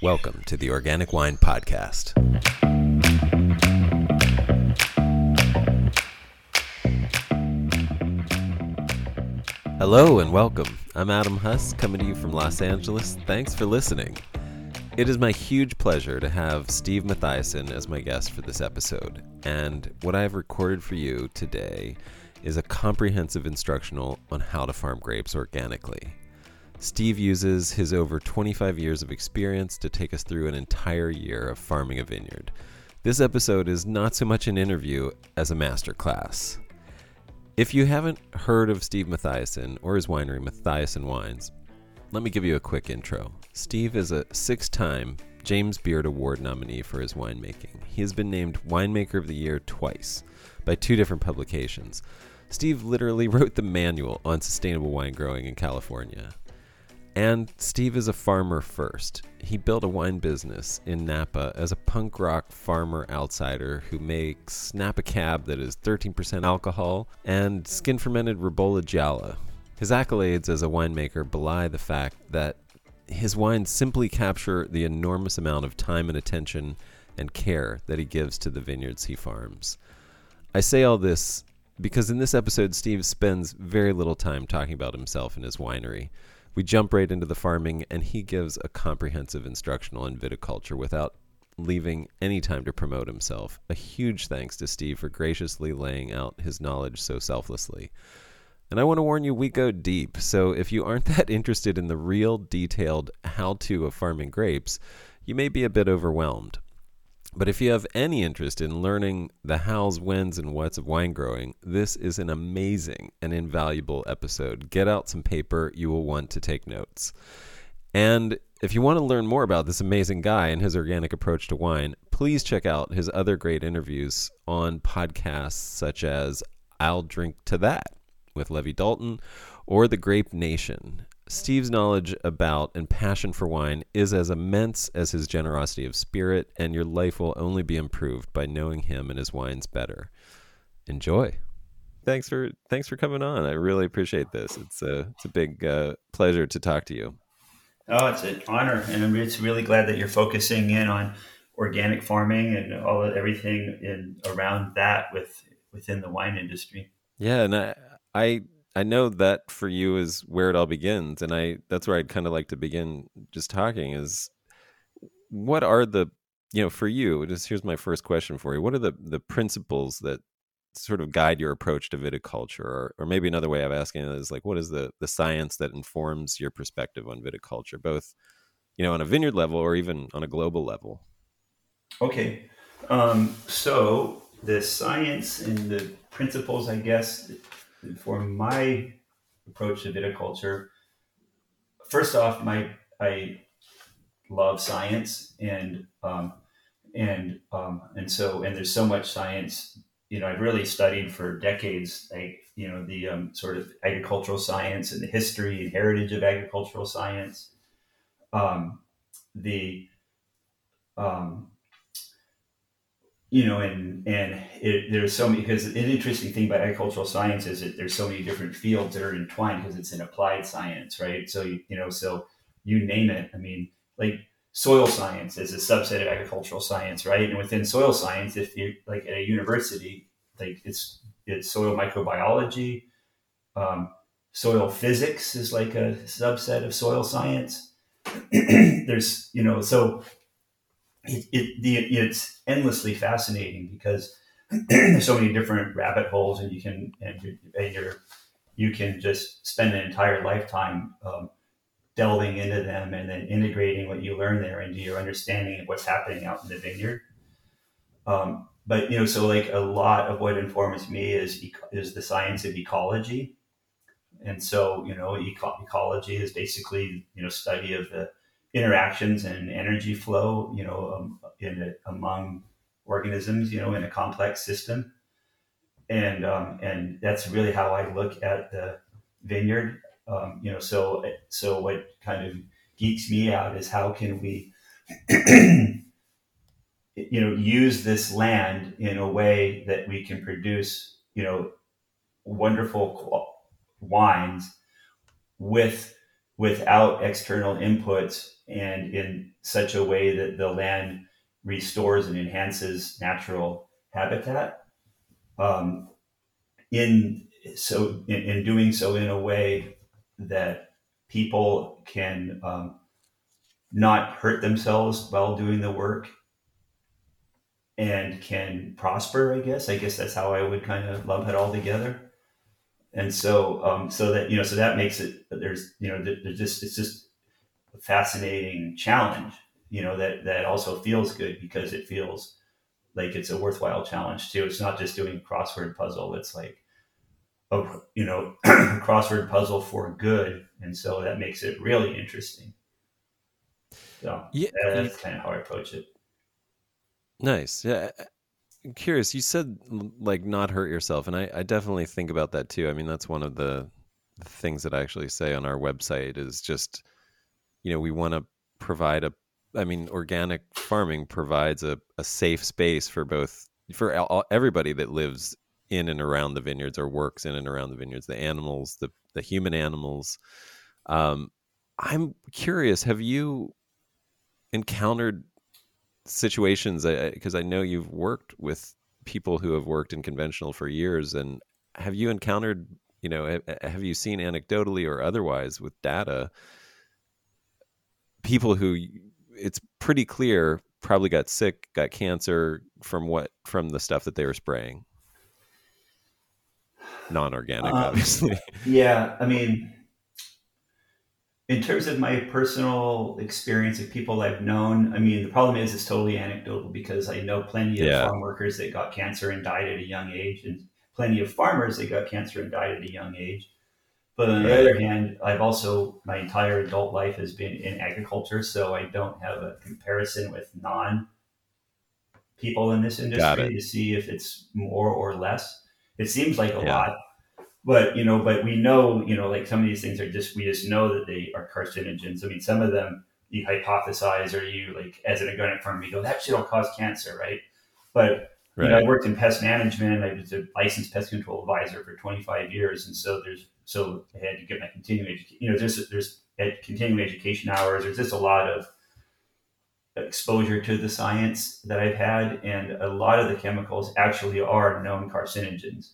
Welcome to the Organic Wine Podcast. Hello and welcome. I'm Adam Huss, coming to you from Los Angeles. Thanks for listening. It is my huge pleasure to have Steve Matthiasson as my guest for this episode. And what I have recorded for you today is a comprehensive instructional on how to farm grapes organically. Steve uses his over 25 years of experience to take us through an entire year of farming a vineyard. This episode is not so much an interview as a masterclass. If you haven't heard of Steve Matthiasson or his winery, Matthiasson Wines, let me give you a quick intro. Steve is a six time James Beard Award nominee for his winemaking. He has been named Winemaker of the Year twice by two different publications. Steve literally wrote the manual on sustainable wine growing in California. And Steve is a farmer first. He built a wine business in Napa as a punk rock farmer outsider who makes Napa Cab that is 13% alcohol and skin fermented Ribolla Gialla. His accolades as a winemaker belie the fact that his wines simply capture the enormous amount of time and attention and care that he gives to the vineyards he farms. I say all this because in this episode, Steve spends very little time talking about himself and his winery. We jump right into the farming, and he gives a comprehensive instructional in viticulture without leaving any time to promote himself. A huge thanks to Steve for graciously laying out his knowledge so selflessly. And I want to warn you, we go deep. So if you aren't that interested in the real detailed how to of farming grapes, you may be a bit overwhelmed. But if you have any interest in learning the hows, whens, and whats of wine growing, this is an amazing and invaluable episode. Get out some paper, you will want to take notes. And if you want to learn more about this amazing guy and his organic approach to wine, please check out his other great interviews on podcasts such as I'll Drink to That with Levi Dalton or The Grape Nation. Steve's knowledge about and passion for wine is as immense as his generosity of spirit, and your life will only be improved by knowing him and his wines better. Enjoy. Thanks for thanks for coming on. I really appreciate this. It's a it's a big uh, pleasure to talk to you. Oh, it's an honor, and I'm just really glad that you're focusing in on organic farming and all of everything in around that with within the wine industry. Yeah, and I I I know that for you is where it all begins, and I that's where I'd kind of like to begin just talking is what are the you know for you just here's my first question for you what are the the principles that sort of guide your approach to viticulture or, or maybe another way of asking it is like what is the the science that informs your perspective on viticulture both you know on a vineyard level or even on a global level? Okay um, so the science and the principles i guess for my approach to viticulture, first off, my I love science and um, and um, and so and there's so much science. You know, I've really studied for decades, like you know, the um, sort of agricultural science and the history and heritage of agricultural science. Um, the um, you know, and and it, there's so many because an interesting thing about agricultural science is that there's so many different fields that are entwined because it's an applied science, right? So you, you know, so you name it. I mean, like soil science is a subset of agricultural science, right? And within soil science, if you like at a university, like it's it's soil microbiology, um, soil physics is like a subset of soil science. there's you know so it, it the, it's endlessly fascinating because there's so many different rabbit holes, and you can and you're, you can just spend an entire lifetime um, delving into them and then integrating what you learn there into your understanding of what's happening out in the vineyard. Um, but you know, so like a lot of what informs me is is the science of ecology, and so you know, eco- ecology is basically you know study of the interactions and energy flow, you know, um, in a, among organisms, you know, in a complex system. And um, and that's really how I look at the vineyard. Um, you know, so so what kind of geeks me out is how can we, you know, use this land in a way that we can produce, you know, wonderful wines with without external inputs and in such a way that the land restores and enhances natural habitat. Um, in so in, in, doing so in a way that people can um, not hurt themselves while doing the work and can prosper. I guess. I guess that's how I would kind of lump it all together. And so, um, so that you know, so that makes it. There's you know, there's just it's just fascinating challenge. You know that that also feels good because it feels like it's a worthwhile challenge too. It's not just doing a crossword puzzle. It's like a you know crossword puzzle for good, and so that makes it really interesting. So yeah, that's kind of how I approach it. Nice. Yeah. I'm curious. You said like not hurt yourself, and I, I definitely think about that too. I mean, that's one of the things that I actually say on our website is just, you know, we want to provide a. I mean, organic farming provides a, a safe space for both for all, everybody that lives in and around the vineyards or works in and around the vineyards, the animals, the the human animals. Um, I'm curious. Have you encountered situations because I, I know you've worked with people who have worked in conventional for years and have you encountered you know have you seen anecdotally or otherwise with data people who it's pretty clear probably got sick got cancer from what from the stuff that they were spraying non-organic um, obviously yeah i mean in terms of my personal experience of people I've known, I mean, the problem is it's totally anecdotal because I know plenty of yeah. farm workers that got cancer and died at a young age, and plenty of farmers that got cancer and died at a young age. But on the right. other hand, I've also my entire adult life has been in agriculture, so I don't have a comparison with non people in this industry to see if it's more or less. It seems like a yeah. lot, but you know, but we know, you know, like some of these things are just we just know that they are carcinogens. I mean, some of them you hypothesize or you like as an organic farmer, you go that shit'll cause cancer, right? But right. you know, I worked in pest management. I was a licensed pest control advisor for 25 years, and so there's so I had to get my continuing education. You know, there's there's at continuing education hours. There's just a lot of exposure to the science that I've had, and a lot of the chemicals actually are known carcinogens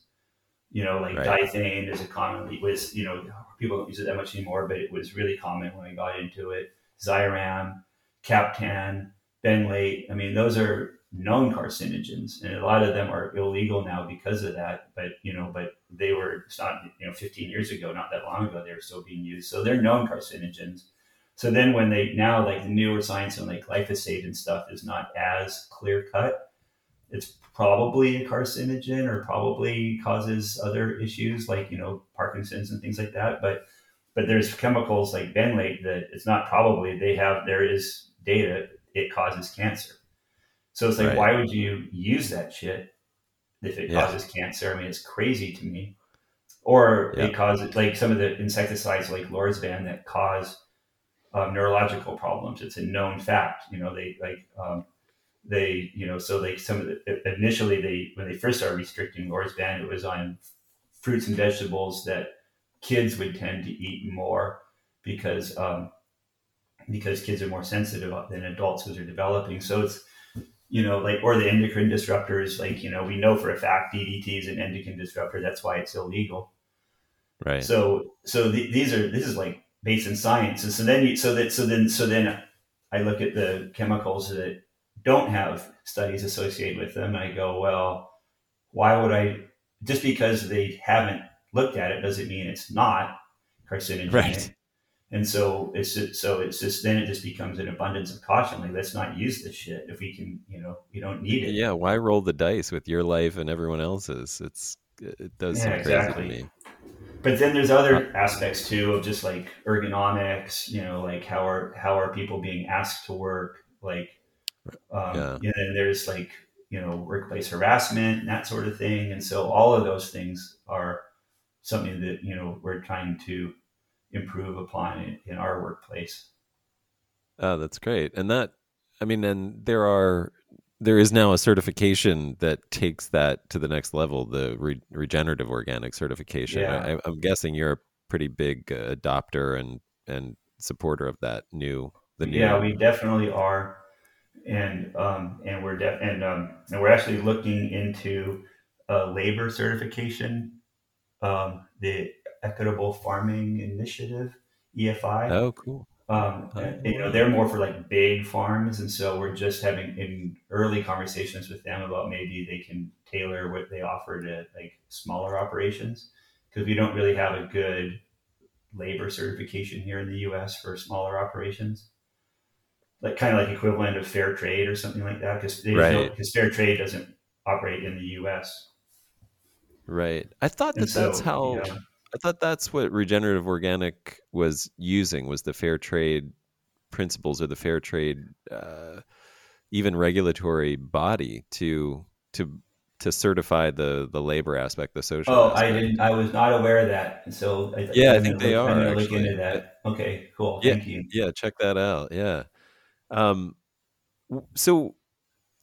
you know, like right. Dithane is a commonly was, you know, people don't use it that much anymore, but it was really common when I got into it. Ziram, Captan, benlate. I mean, those are known carcinogens, and a lot of them are illegal now because of that. But you know, but they were not you know 15 years ago, not that long ago, they were still being used. So they're known carcinogens. So then when they now like the newer science on like glyphosate and stuff is not as clear cut, it's probably a carcinogen or probably causes other issues like you know Parkinson's and things like that. But but there's chemicals like benlate that it's not probably they have there is data it causes cancer. So it's like right. why would you use that shit if it yeah. causes cancer? I mean it's crazy to me. Or yeah. it causes like some of the insecticides like Lorsban that cause um, neurological problems. It's a known fact. You know they like um, they, you know, so they some of the initially they when they first started restricting Lorsban, it was on fruits and vegetables that kids would tend to eat more because um, because kids are more sensitive than adults as they're developing. So it's you know like or the endocrine disruptors, like you know we know for a fact DDT is an endocrine disruptor. That's why it's illegal. Right. So so the, these are this is like based in science, and so then you, so that so then so then I look at the chemicals that don't have studies associated with them. I go, well, why would I? Just because they haven't looked at it doesn't mean it's not carcinogenic. Right. And so it's just, so it's just then it just becomes an abundance of caution. Like let's not use this shit if we can. You know, we don't need it. Yeah. Why roll the dice with your life and everyone else's? It's it does yeah, seem exactly. crazy to me. But then there's other aspects too of just like ergonomics. You know, like how are how are people being asked to work? Like um, yeah. And then there's like, you know, workplace harassment and that sort of thing. And so all of those things are something that, you know, we're trying to improve upon in, in our workplace. Oh, that's great. And that, I mean, and there are, there is now a certification that takes that to the next level, the re- regenerative organic certification. Yeah. I, am guessing you're a pretty big uh, adopter and and supporter of that new the new. Yeah, we definitely are, and um, and we're de- and um, and we're actually looking into a labor certification, um, the Equitable Farming Initiative, EFI. Oh, cool. Um, Oh. and, you know, they're more for like big farms, and so we're just having in early conversations with them about maybe they can tailor what they offer to like smaller operations because we don't really have a good labor certification here in the U.S. for smaller operations, like kind of like equivalent of fair trade or something like that. Because Right. because fair trade doesn't operate in the U.S. Right. I thought that that's how. you know, I thought that's what regenerative organic was using was the fair trade principles or the fair trade, uh, even regulatory body to to to certify the the labor aspect, the social. Oh, I didn't. I was not aware of that. So I, Yeah, I I'm think they look, are, look into that. Okay, cool. Yeah. Thank you. Yeah, check that out. Yeah. Um, so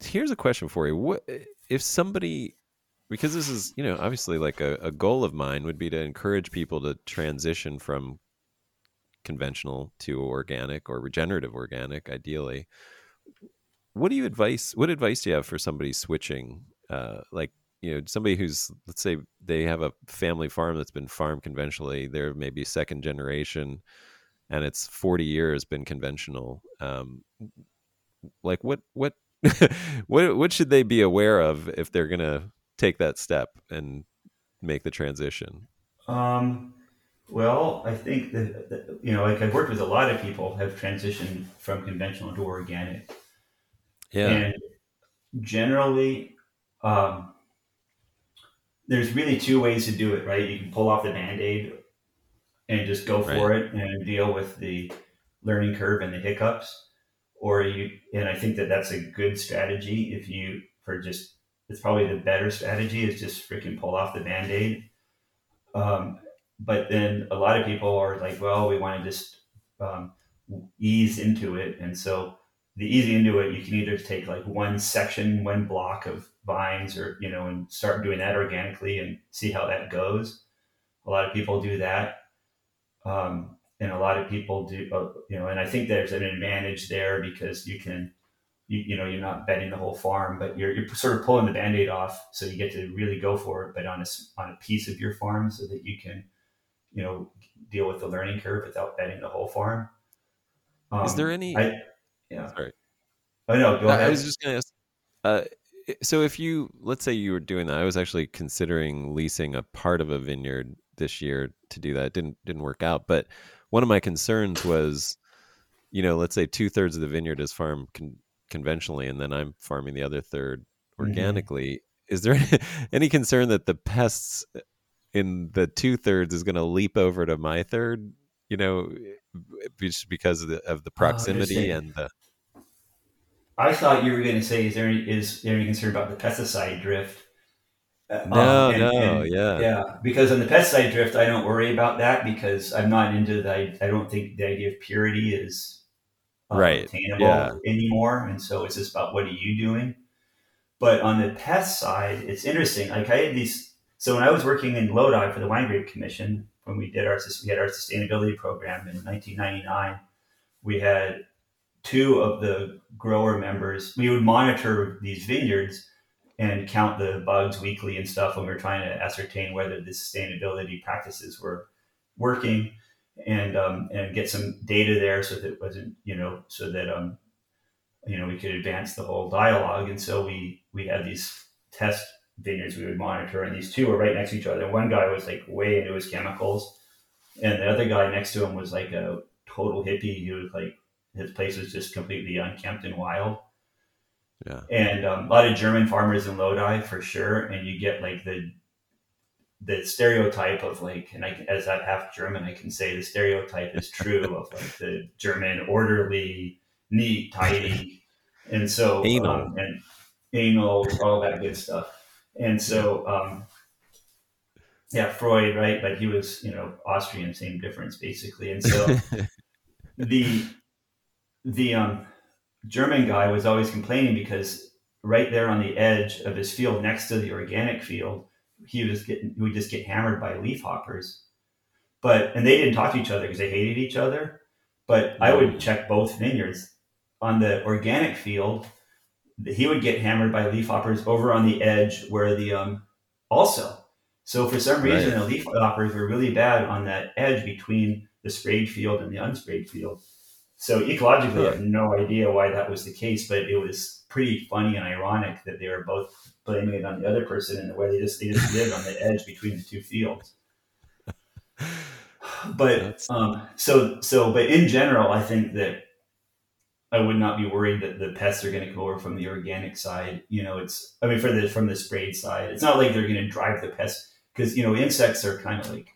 here's a question for you: What if somebody, because this is you know obviously like a, a goal of mine would be to encourage people to transition from conventional to organic or regenerative organic, ideally. What do you advice? What advice do you have for somebody switching? Uh, like you know somebody who's let's say they have a family farm that's been farmed conventionally. They're maybe second generation and it's 40 years been conventional um like what what what what should they be aware of if they're to take that step and make the transition Um, well, I think that, that you know, like I've worked with a lot of people have transitioned from conventional to organic, yeah and generally, um, there's really two ways to do it. Right? You can pull off the band-aid and just go for it and deal with the learning curve and the hiccups, or you. And I think that that's a good strategy if you for just. It's probably the better strategy is just freaking pull off the band-aid um, but then a lot of people are like, well, we want to just um, ease into it. And so the easy into it, you can either take like one section, one block of vines or, you know, and start doing that organically and see how that goes. A lot of people do that. Um, and a lot of people do, uh, you know, and I think there's an advantage there because you can, you, you know, you're not betting the whole farm, but you're, you're sort of pulling the band-aid off. So you get to really go for it, but on a, on a piece of your farm so that you can, you know, deal with the learning curve without betting the whole farm. is Um, there any I, yeah. Sorry. Oh no, go I- ahead. i was just going to ask uh, so if you let's say you were doing that i was actually considering leasing a part of a vineyard this year to do that it didn't didn't work out but one of my concerns was you know let's say two-thirds of the vineyard is farm con- conventionally and then i'm farming the other third Mhm. organically is there any concern that the pests in the two-thirds is going to leap over to my third you know just because of the, of the proximity interesting. and the I thought you were going to say, is there any, is there any concern about the pesticide drift? Uh, no um, and- no and- yeah Yeah, because on the pesticide drift, I don't worry about that because I'm not into the. I don't think the idea of purity is uh, Right, attainable yeah. anymore, and so it's just about what are you doing. But on the pest side, it's interesting. Like I had these. So when I was working in Lodi for the Wine Grape Commission, when we did our we had our sustainability program in 1999, we had two of the grower members. We would monitor these vineyards and count the bugs weekly and stuff when we were trying to ascertain whether the sustainability practices were working and um, and get some data there so that it wasn't you know so that um you know we could advance the whole dialogue. And so we we had these test vineyards we would monitor and these two were right next to each other. One guy was like way into his chemicals and the other guy next to him was like a total hippie. He was like his place was just completely unkempt and wild. Yeah. And um, a lot of German farmers in Lodi for sure. And you get like the the stereotype of like, and I, as I'm half German, I can say the stereotype is true of like the German orderly, neat, tidy, and so Anal. um, and anal, all that good stuff. And so, um, yeah, Freud, right? But he was, you know, Austrian, same difference basically. And so the the um, German guy was always complaining because right there on the edge of his field, next to the organic field, he was getting he would just get hammered by leaf hoppers, but and they didn't talk to each other because they hated each other. But I would check both vineyards on the organic field. He would get hammered by leafhoppers over on the edge where the um also. So for some reason, Right. the leafhoppers were really bad on that edge between the sprayed field and the unsprayed field. So ecologically, I have no idea why that was the case, but it was pretty funny and ironic that they were both blaming it on the other person in a way they just they just lived on the edge between the two fields. But um, so so but in general, I think that I would not be worried that the pests are going to go over from the organic side. You know, it's I mean for the from the sprayed side, it's not like they're going to drive the pests because you know insects are kind of like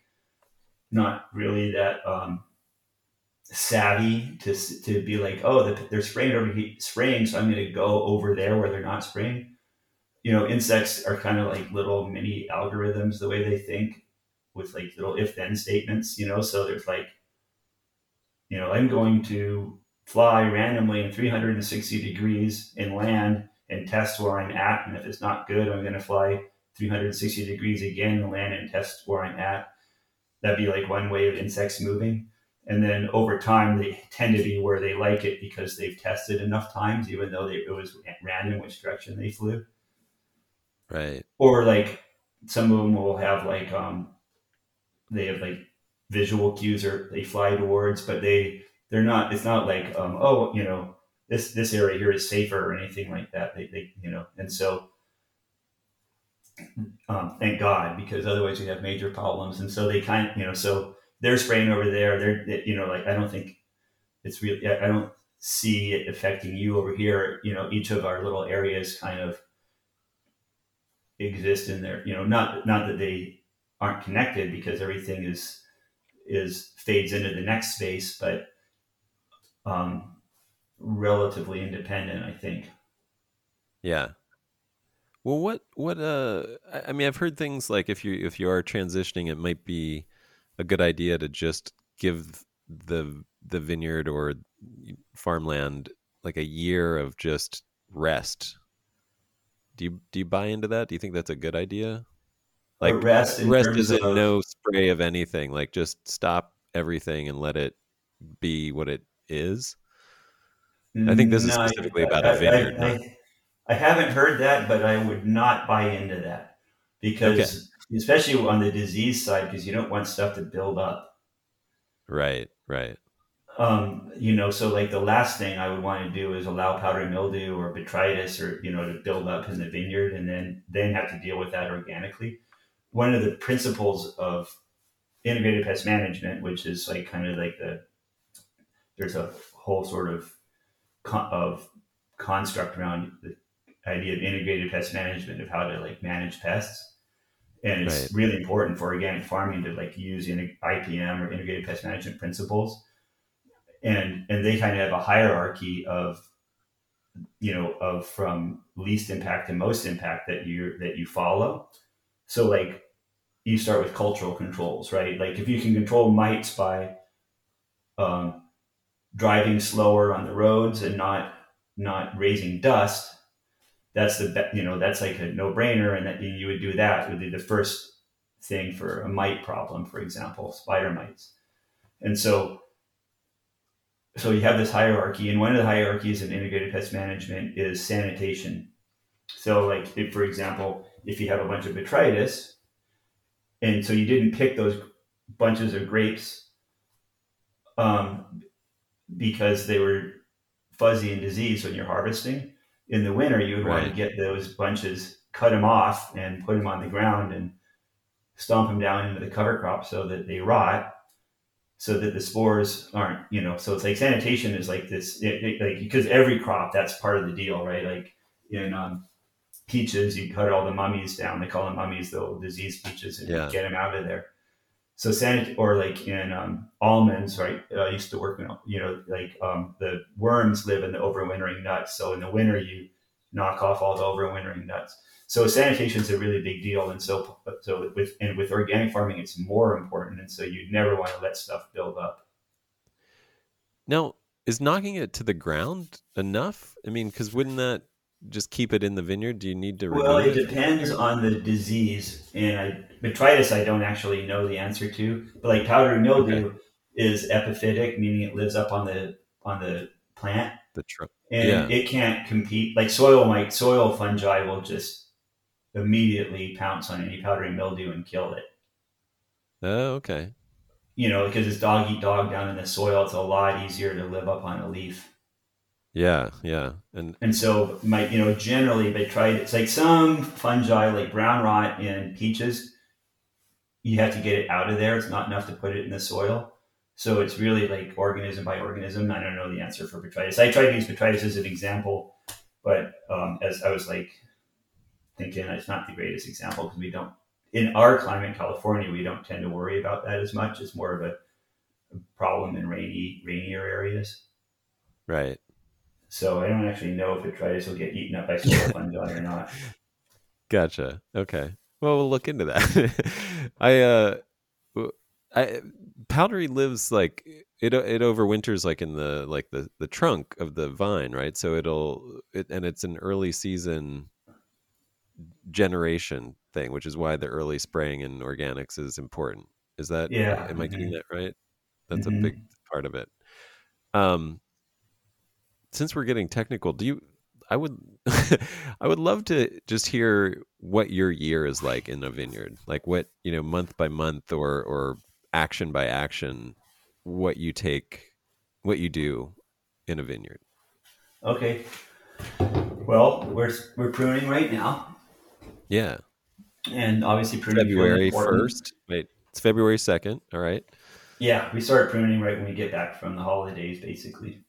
not really that um, savvy to to be like oh they're spraying over he- spraying, so I'm going to go over there where they're not spraying. You know, insects are kind of like little mini algorithms the way they think with like little if then statements. You know, so there's like you know I'm going to fly randomly in 360 degrees in land and test where I'm at. And if it's not good, I'm going to fly 360 degrees again and land and test where I'm at. That'd be like one way of insects moving. And then over time, they tend to be where they like it because they've tested enough times, even though they, it was random which direction they flew. Right. Or like some of them will have like um, they have like visual cues or they fly towards, but they they're not. It's not like um, oh you know this this area here is safer or anything like that. They, they you know and so um, thank God because otherwise we have major problems. And so they kind of you know so they're spraying over there. They're you know like I don't think it's really I don't see it affecting you over here. You know each of our little areas kind of exist in there. You know not not that they aren't connected because everything is is fades into the next space, but um, relatively independent, I think. Yeah. Well, what what uh I mean, I've heard things like if you if you are transitioning, it might be a good idea to just give the the vineyard or farmland like a year of just rest. Do you do you buy into that? Do you think that's a good idea? Like rest rest is of- no spray of anything. Like just stop everything and let it be what it is. I think this is specifically I- about I- a vineyard, I, I haven't heard that, but I would not buy into that because, especially on the disease side, because you don't want stuff to build up. Right, right. Um, you know, so like the last thing I would want to do is allow powdery mildew or botrytis or you know to build up in the vineyard and then then have to deal with that organically. One of the principles of integrated pest management, which is like kind of like the there's a whole sort of con- of construct around the idea of integrated pest management of how to like manage pests. And it's Right. really important for organic farming to like use in IPM or integrated pest management principles. And and they kind of have a hierarchy of you know of from least impact to most impact that you that you follow. So like you start with cultural controls, right? Like if you can control mites by um, driving slower on the roads and not not raising dust, that's the you know that's like a no brainer, and that you would do that would be the first thing for a mite problem, for example, spider mites, and so. So you have this hierarchy, and one of the hierarchies in integrated pest management is sanitation. So, like if, for example, if you have a bunch of botrytis, and so you didn't pick those bunches of grapes um, because they were fuzzy and diseased when you're harvesting. In the winter, you would want to get those bunches, cut them off, and put them on the ground and stomp them down into the cover crop so that they rot, so that the spores aren't, you know. So it's like sanitation is like this, it, it- like because every crop that's part of the deal, right? Like in um, peaches, you cut all the mummies down. They call them mummies, the old disease peaches, and Yeah. get them out of there. So sanit or like in um, almonds, right? uh, I used to work in, you know, like um, the worms live in the overwintering nuts. So in the winter, you knock off all the overwintering nuts. So sanitation is a really big deal, and so so with and with organic farming, it's more important. And so you never want to let stuff build up. Now, is knocking it to the ground enough? I mean, because wouldn't that just keep it in the vineyard? Do you need to? Well, it remove depends on the disease, and I, botrytis I don't actually know the answer to, but like powdery mildew is epiphytic, meaning it lives up on the on the plant, the trunk? and Yeah. it can't compete. Like soil might soil fungi will just immediately pounce on any powdery mildew and kill it. Oh, okay. You know, because it's dog eat dog down in the soil. It's a lot easier to live up on a leaf. Yeah, yeah, and And so, my, you know, generally they tried. It's like some fungi, like brown rot in peaches. You have to get it out of there. It's not enough to put it in the soil. So it's really like organism by organism. I don't know the answer for botrytis. I tried to use botrytis as an example, but um, as I was like thinking, it's not the greatest example because we don't in our climate, California, we don't tend to worry about that as much. It's more of a, a problem in rainy, rainier areas. right. So I don't actually know if botrytis will get eaten up by soil fungi or not. Gotcha. Okay. Well, we'll look into that. I uh, I, powdery lives like it. It overwinters like in the like the the trunk of the vine, right? So it'll it, and it's an early season generation thing, which is why the early spraying in organics is important. Is that Yeah. Am I getting mhm. that right? That's Mhm. a big part of it. Um, since we're getting technical, do you? I would, I would love to just hear what your year is like in a vineyard, like what you know, month by month or or action by action, what you take, what you do in a vineyard. Okay. Well, we're we're pruning right now, Yeah, and obviously pruning February first. Wait, it's February second. All right. Yeah, we start pruning right when we get back from the holidays, basically.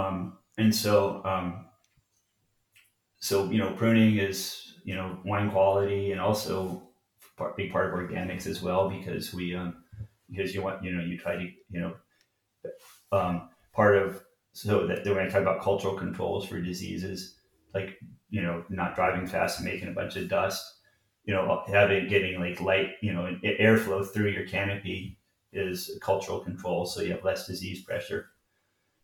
Um, and so, um, so you know, pruning is you know wine quality, and also part, big part of organics as well, because we um, because you want you know you try to you know um, part of so that when I talk about cultural controls for diseases, like you know not driving fast and making a bunch of dust, you know having getting like light you know airflow through your canopy is cultural control, so you have less disease pressure.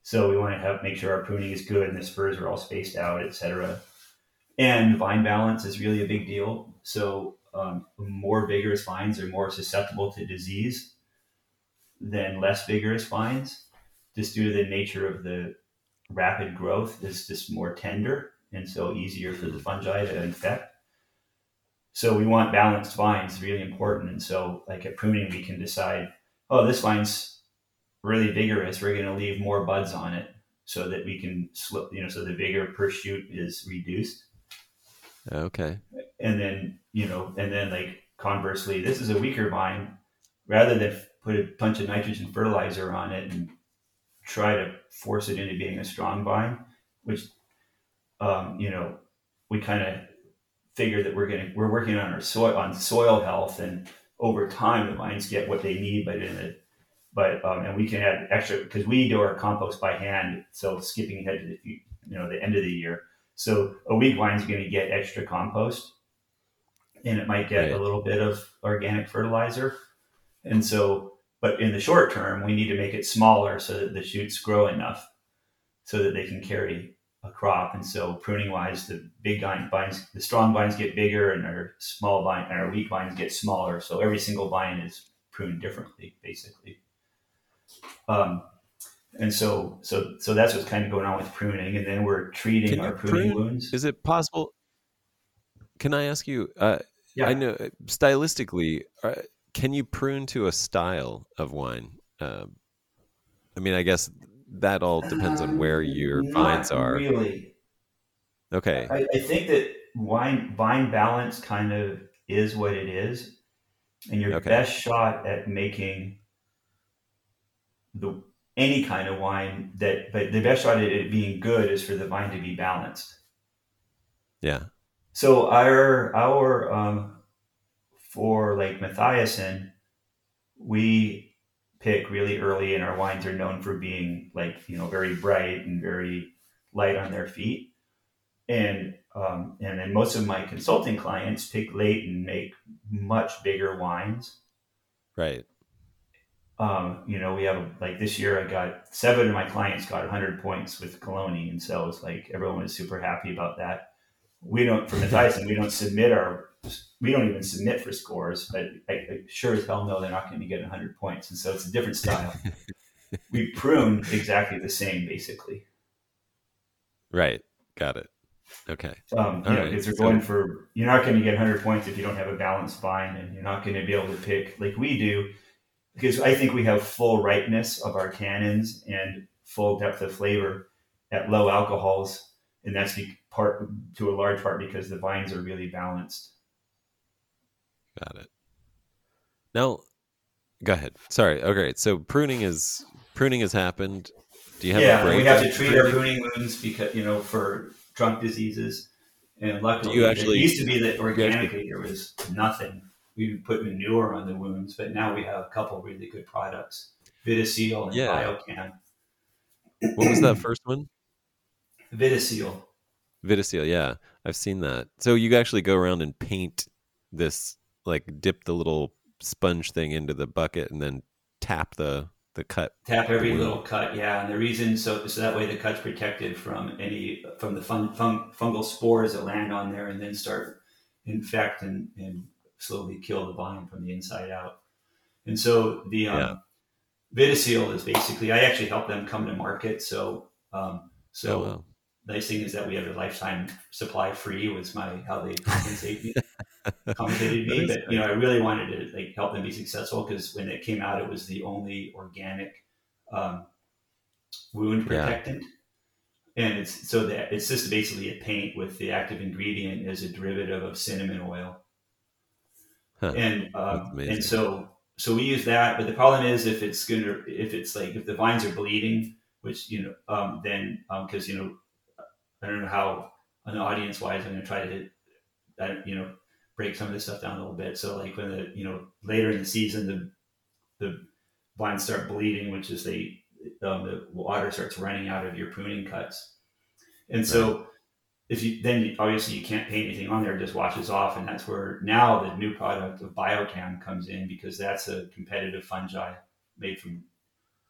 So we want to have make sure our pruning is good and the spurs are all spaced out, etc. And vine balance is really a big deal. So um, more vigorous vines are more susceptible to disease than less vigorous vines, just due to the nature of the rapid growth is just more tender and so easier for the fungi to infect. So we want balanced vines, really important. And so like at pruning, we can decide, oh, this vine's really vigorous. We're going to leave more buds on it so that we can slip, you know, so the vigor per shoot is reduced. Okay. And then, you know, and then like conversely, this is a weaker vine. Rather than put a bunch of nitrogen fertilizer on it and try to force it into being a strong vine, which, um, you know, we kind of figure that we're going to, we're working on our soil, on soil health and over time the vines get what they need, but in a, but, um, and we can add extra because we do our compost by hand. So skipping ahead to the, you know, the end of the year. So a weak vine's going to get extra compost and it might get Right. a little bit of organic fertilizer. And so, but in the short term, we need to make it smaller so that the shoots grow enough so that they can carry a crop. And so, pruning wise, the big vines, the strong vines get bigger, and our small vine and our weak vines get smaller. So every single vine is pruned differently, basically. Um, and so, so, so that's what's kind of going on with pruning. And then we're treating Can our pruning prune? wounds. Is it possible? Can I ask you? Uh, Yeah. I know stylistically, uh, can you prune to a style of wine? Um I mean, I guess that all depends on where your Um, vines are. Really, Okay. I, I think that wine vine balance kind of is what it is, and your Okay. best shot at making the any kind of wine that, but the best shot at it being good is for the vine to be balanced. Yeah. So our our um, for like Matthiasson, we pick really early, and our wines are known for being like you know very bright and very light on their feet. And um, and then most of my consulting clients pick late and make much bigger wines. Right. Um, you know, we have like this year, I got seven of my clients got 100 points with Galloni, and so it's like everyone was super happy about that. We don't for Matthiasson, we don't submit our, we don't even submit for scores, but I, I sure as hell know they're not going to get 100 points, and so it's a different style. we prune exactly the same, basically. Right. Got it. Okay. Um, you know, right. if you're going for, you're not going to get 100 points if you don't have a balanced vine, and you're not going to be able to pick like we do because I think we have full ripeness of our tannins and full depth of flavor at low alcohols, and that's part to a large part because the vines are really balanced. Got it. Now, go ahead. Sorry. Okay, so pruning is pruning has happened. Do you have yeah, we have to treat our pruning wounds because you know for trunk diseases, and luckily, you actually, it used to be that organically there was nothing we would put manure on the wounds, but now we have a couple really good products, VitiSeal and yeah. Biocan. What was that first one? VitiSeal. VitiSeal, yeah, I've seen that. So you actually go around and paint this, like dip the little sponge thing into the bucket and then tap the the cut. Tap every little cut, yeah. And the reason so so that way the cut's protected from any from the fun, fun, fungal spores that land on there and then start infect and, and slowly kill the vine from the inside out. And so the um, yeah. VitiSeal is basically I actually help them come to market. So um, so oh, wow. nice thing is that we have a lifetime supply free was my how they compensate me. compensated me, but you know I really wanted to like help them be successful because when it came out, it was the only organic um, wound protectant. Yeah and it's so that it's just basically a paint with the active ingredient as a derivative of cinnamon oil Huh. And um, and so so we use that, but the problem is if it's gonna if it's like if the vines are bleeding, which you know um, then because um, you know I don't know how an audience wise I'm gonna try to that you know break some of this stuff down a little bit. So like when the you know later in the season the the vines start bleeding, which is they um, the water starts running out of your pruning cuts, and so if you then obviously you can't paint anything on there, it just washes off, and that's where now the new product of Biocan comes in because that's a competitive fungi made from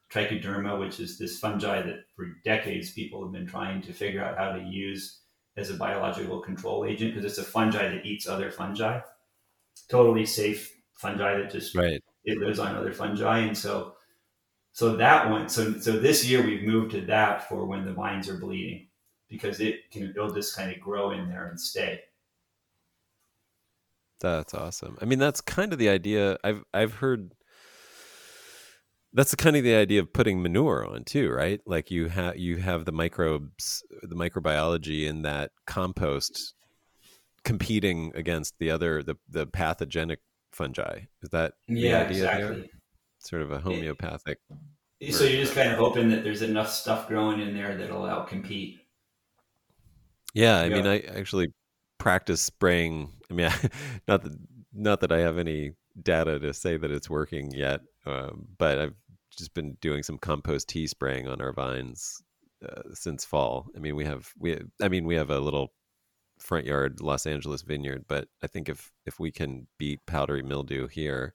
trichoderma, which is this fungi that for decades people have been trying to figure out how to use as a biological control agent because it's a fungi that eats other fungi. Totally safe fungi that just right. it lives on other fungi, and so so that one. So so this year we've moved to that for when the vines are bleeding because it can it'll just kind of grow in there and stay. That's awesome. I mean, that's kind of the idea. I've I've heard. That's kind of the idea of putting manure on too, right? Like you have you have the microbes, the microbiology in that compost competing against the other the the pathogenic fungi. Is that yeah, exactly. There? Sort of a homeopathic. So you're just kind of hoping that there's enough stuff growing in there that'll outcompete yeah, I yeah. mean, I actually practice spraying. I mean, not that not that I have any data to say that it's working yet, um, but I've just been doing some compost tea spraying on our vines uh, since fall. I mean, we have we I mean we have a little front yard Los Angeles vineyard, but I think if if we can beat powdery mildew here,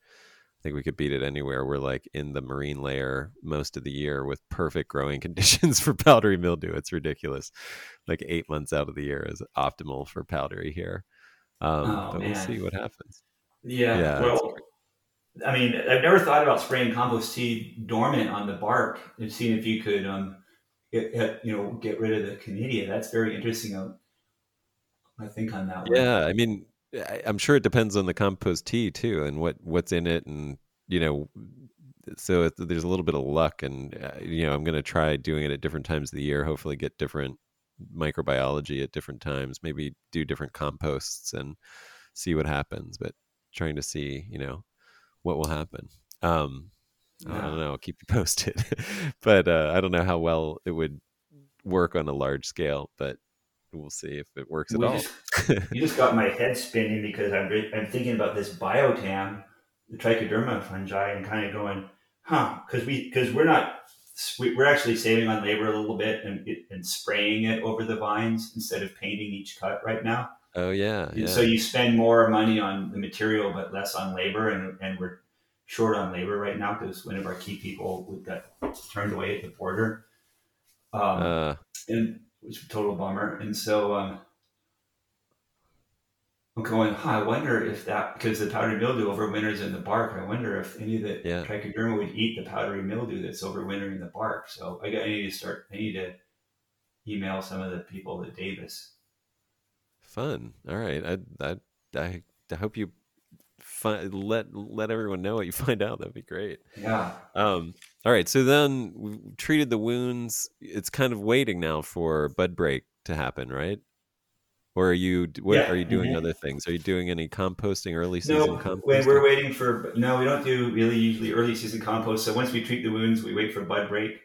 I think we could beat it anywhere. We're like in the marine layer most of the year with perfect growing conditions for powdery mildew. It's ridiculous. Like eight months out of the year is optimal for powdery here. Um, oh, but man. we'll see what happens. Yeah. yeah well, I mean, I've never thought about spraying compost tea dormant on the bark and seeing if you could, um, get, you know, get rid of the conidia. That's very interesting. I think on that. One. Yeah, I mean, I'm sure it depends on the compost tea too, and what what's in it, and you know, so it, there's a little bit of luck, and uh, you know, I'm going to try doing it at different times of the year. Hopefully, get different microbiology at different times. Maybe do different composts and see what happens. But trying to see, you know, what will happen. Um, yeah. I don't know. I'll keep you posted, but uh, I don't know how well it would work on a large scale. But we'll see if it works at we all. Just, you just got my head spinning because I'm I'm thinking about this biotam, the trichoderma fungi, and kind of going, huh? Because we because we're not we're actually saving on labor a little bit and and spraying it over the vines instead of painting each cut right now. Oh yeah, yeah. So you spend more money on the material but less on labor, and and we're short on labor right now because one of our key people got turned away at the border, um, Uh, and which was a total bummer. And so um, I'm going, huh, I wonder if that because the powdery mildew overwinters in the bark. I wonder if any of the Yeah. trichoderma would eat the powdery mildew that's overwintering in the bark. So I got I need to start. I need to email some of the people at Davis. fun. All right. I I I, I hope you find let let everyone know what you find out. That'd be great. Yeah. Um. All right. So then we treated the wounds. It's kind of waiting now for bud break to happen, right? Or are you what Yeah, are you doing mhm. other things? Are you doing any composting early season No, composting? when we're waiting for no, we don't do really usually early season compost. So once we treat the wounds, we wait for bud break.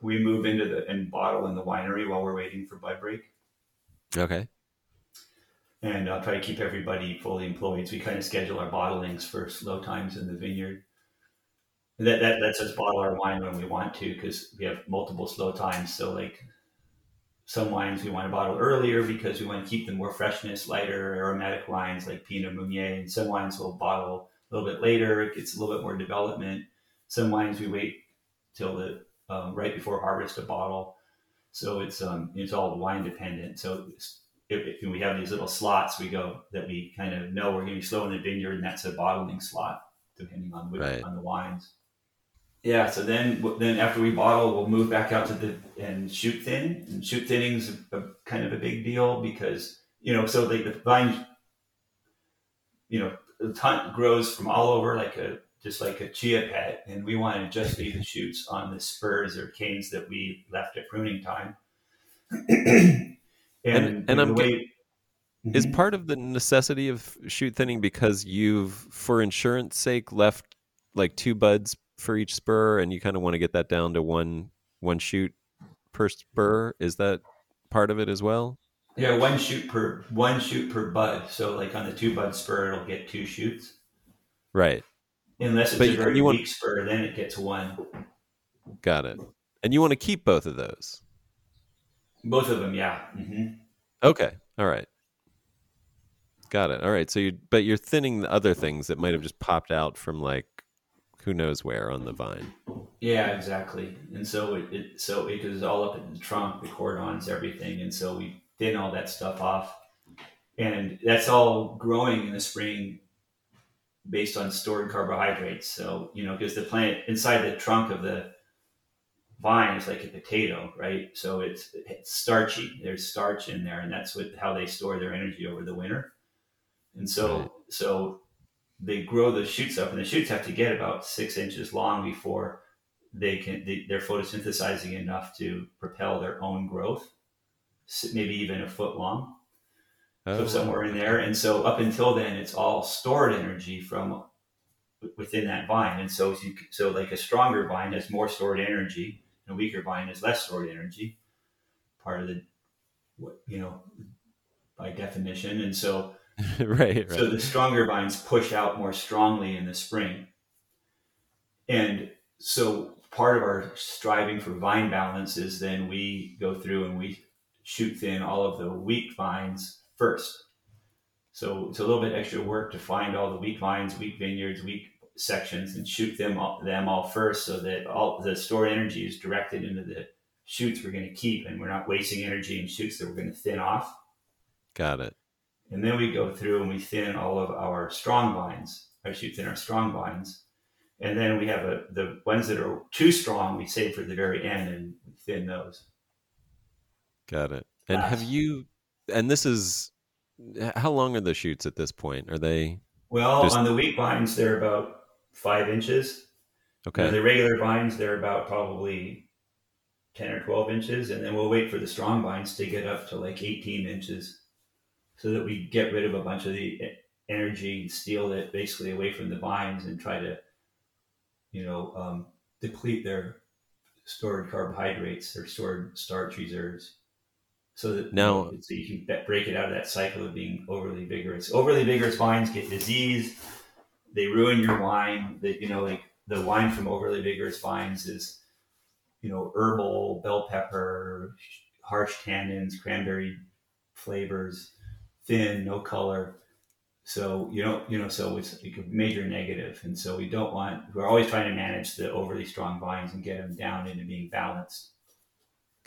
We move into the and bottle in the winery while we're waiting for bud break, okay. And I'll try to keep everybody fully employed. So we kind of schedule our bottlings for slow times in the vineyard. That that lets us bottle our wine when we want to because we have multiple slow times. So like some wines we want to bottle earlier because we want to keep them more freshness, lighter aromatic wines like Pinot Meunier, and some wines we'll bottle a little bit later. It gets a little bit more development. Some wines we wait till the um, right before harvest to bottle. So it's um, it's all wine dependent. So if, if we have these little slots, we go that we kind of know we're going to be slow in the vineyard, and that's a bottling slot depending on which, Right. on the wines. Yeah. So then then after we bottle, we'll move back out to the and shoot thin. And shoot thinning's a, a kind of a big deal because you know so like the vine, you know, the ton grows from all over like a just like a chia pet, and we want to just leave the shoots on the spurs or canes that we left at pruning time. and And- and I'm way, Is Mhm. part of the necessity of shoot thinning because you've, for insurance sake, left like two buds for each spur, and you kind of want to get that down to one one shoot per spur? Is that part of it as well? yeah one shoot per one shoot per bud. So like on the two bud spur, it'll get two shoots. Right. Unless it's But a very you want- weak spur, then it gets one. Got it. And you want to keep both of those. Both of them, yeah. hmm Okay. All right. Got it. All right. So you, but you're thinning the other things that might have just popped out from like who knows where on the vine. Yeah, exactly. And so it, it so it goes all up in the trunk, the cordons, everything, and so we thin all that stuff off, and that's all growing in the spring based on stored carbohydrates. So you know, because the plant inside the trunk of the vine is like a potato, right? So it's, it's starchy. There's starch in there, and that's what how they store their energy over the winter. And so Right. so they grow the shoots up, and the shoots have to get about six inches long before they can they, they're photosynthesizing enough to propel their own growth, maybe even a foot long, Oh, so somewhere in there. And so up until then, it's all stored energy from within that vine. And so you, so like a stronger vine has more stored energy, and a weaker vine has less stored energy. Part of the what you know by definition, and so right. Right. so the stronger vines push out more strongly in the spring. And so part of our striving for vine balance is then we go through and we shoot thin all of the weak vines first. So it's a little bit extra work to find all the weak vines, weak vineyards, weak sections, and shoot them all, them all first, so that all the stored energy is directed into the shoots we're going to keep, and we're not wasting energy in shoots that we're going to thin off. Got it. And then we go through and we thin all of our strong vines. I shoot thin our strong vines. And then we have a, the ones that are too strong, we save for the very end and thin those. Got it. And have you? And this is how long are the shoots at this point? Are they Well, Just- on the wheat vines, they're about five inches. okay? The regular vines, they're about probably 10 or 12 inches. And then we'll wait for the strong vines to get up to like 18 inches so that we get rid of a bunch of the energy and steal it basically away from the vines and try to, you know, um, deplete their stored carbohydrates, their stored starch reserves. So that Now- so you can break it out of that cycle of being overly vigorous. Overly vigorous vines get disease. They ruin your wine. That you know, like the wine from overly vigorous vines is, you know, herbal, bell pepper, harsh tannins, cranberry flavors, thin, no color. So you don't, you know, so it's like a major negative, and so we don't want. We're always trying to manage the overly strong vines and get them down into being balanced.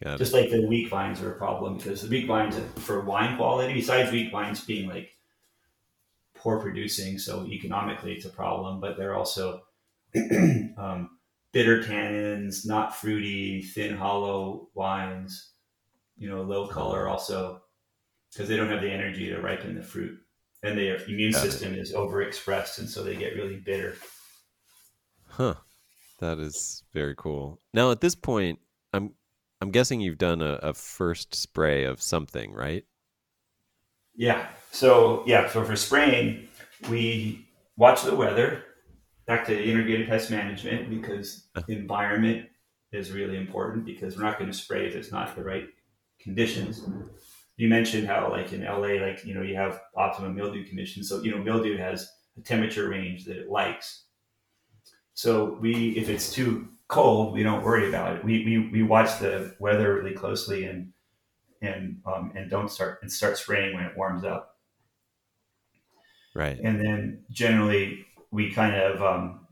Got Just like the weak vines are a problem because the weak vines for wine quality, besides weak vines being like poor producing, so economically it's a problem, but they're also um, bitter tannins, not fruity, thin, hollow wines. You know, low color also because they don't have the energy to ripen the fruit, and their immune system is overexpressed, and so they get really bitter. Huh. That is very cool. Now at this point, I'm I'm guessing you've done a, a first spray of something, right? Yeah. So yeah. So for spraying, we watch the weather. Back to integrated pest management because the environment is really important because we're not going to spray if it's not the right conditions. You mentioned how like in LA, like you know you have optimum mildew conditions. So you know mildew has a temperature range that it likes. So we, if it's too cold, we don't worry about it. We we, we watch the weather really closely and and um, and don't start and start spraying when it warms up. Right. And then generally we kind of um,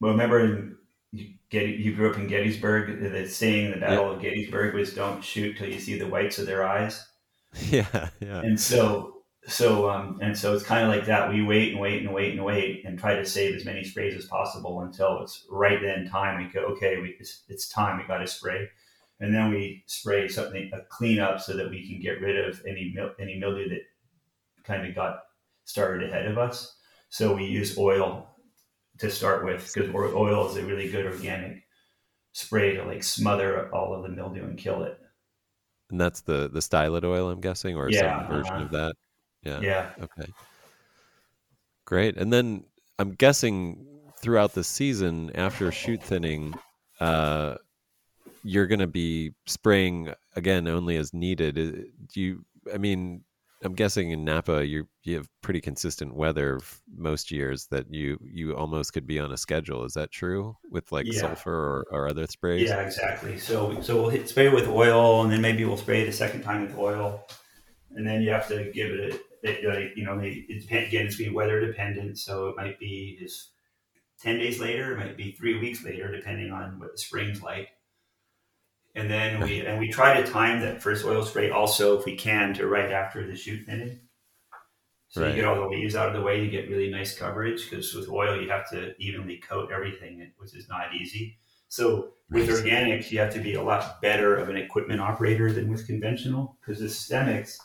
well, remember in you, get, you grew up in Gettysburg. The saying, the Battle of Gettysburg, was "Don't shoot till you see the whites of their eyes." Yeah, yeah. And so, so um, and so it's kind of like that. We wait and wait and wait and wait and try to save as many sprays as possible until it's right then time. We go, okay, we, it's, it's time. We got to spray, and then we spray something a cleanup so that we can get rid of any any mildew that kind of got started ahead of us. So we use oil to start with because oil is a really good organic spray to like smother all of the mildew and kill it. And that's the the stylet oil, I'm guessing, or Yeah, some version uh-huh. of that. Yeah. Yeah. Okay. Great. And then I'm guessing throughout the season after shoot thinning, uh, you're going to be spraying again only as needed. Do you? I mean, I'm guessing in Napa you you have pretty consistent weather most years that you you almost could be on a schedule. Is that true with like Yeah. sulfur or, or other sprays? Yeah, exactly. So so we'll hit, spray with oil, and then maybe we'll spray it a second time with oil, and then you have to give it a it, you know it, depend, again it's being weather dependent. So it might be just ten days later, it might be three weeks later, depending on what the spring's like. And then we and we try to time that first oil spray also if we can to right after the shoot thinning. So Right. you get all the leaves out of the way, you get really nice coverage because with oil you have to evenly coat everything, which is not easy. So with Right. organics, you have to be a lot better of an equipment operator than with conventional because the systemics,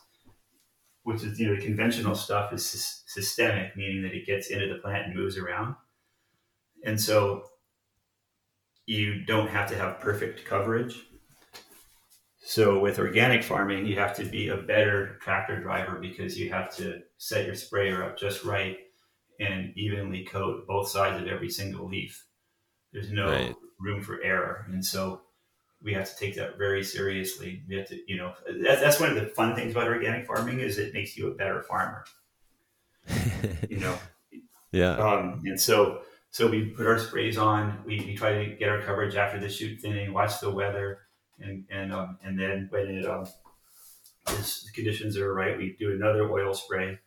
which is you know the conventional stuff, is sys- systemic, meaning that it gets into the plant and moves around, and so you don't have to have perfect coverage. So with organic farming, you have to be a better tractor driver because you have to set your sprayer up just right and evenly coat both sides of every single leaf. There's no Right. room for error, and so we have to take that very seriously. We have to, you know, that's, that's one of the fun things about organic farming is it makes you a better farmer. You know, yeah. um, and so so we put our sprays on. We, we try to get our coverage after the shoot thinning, watch the weather, and and um, and then when it um, is, the conditions are right, we do another oil spray.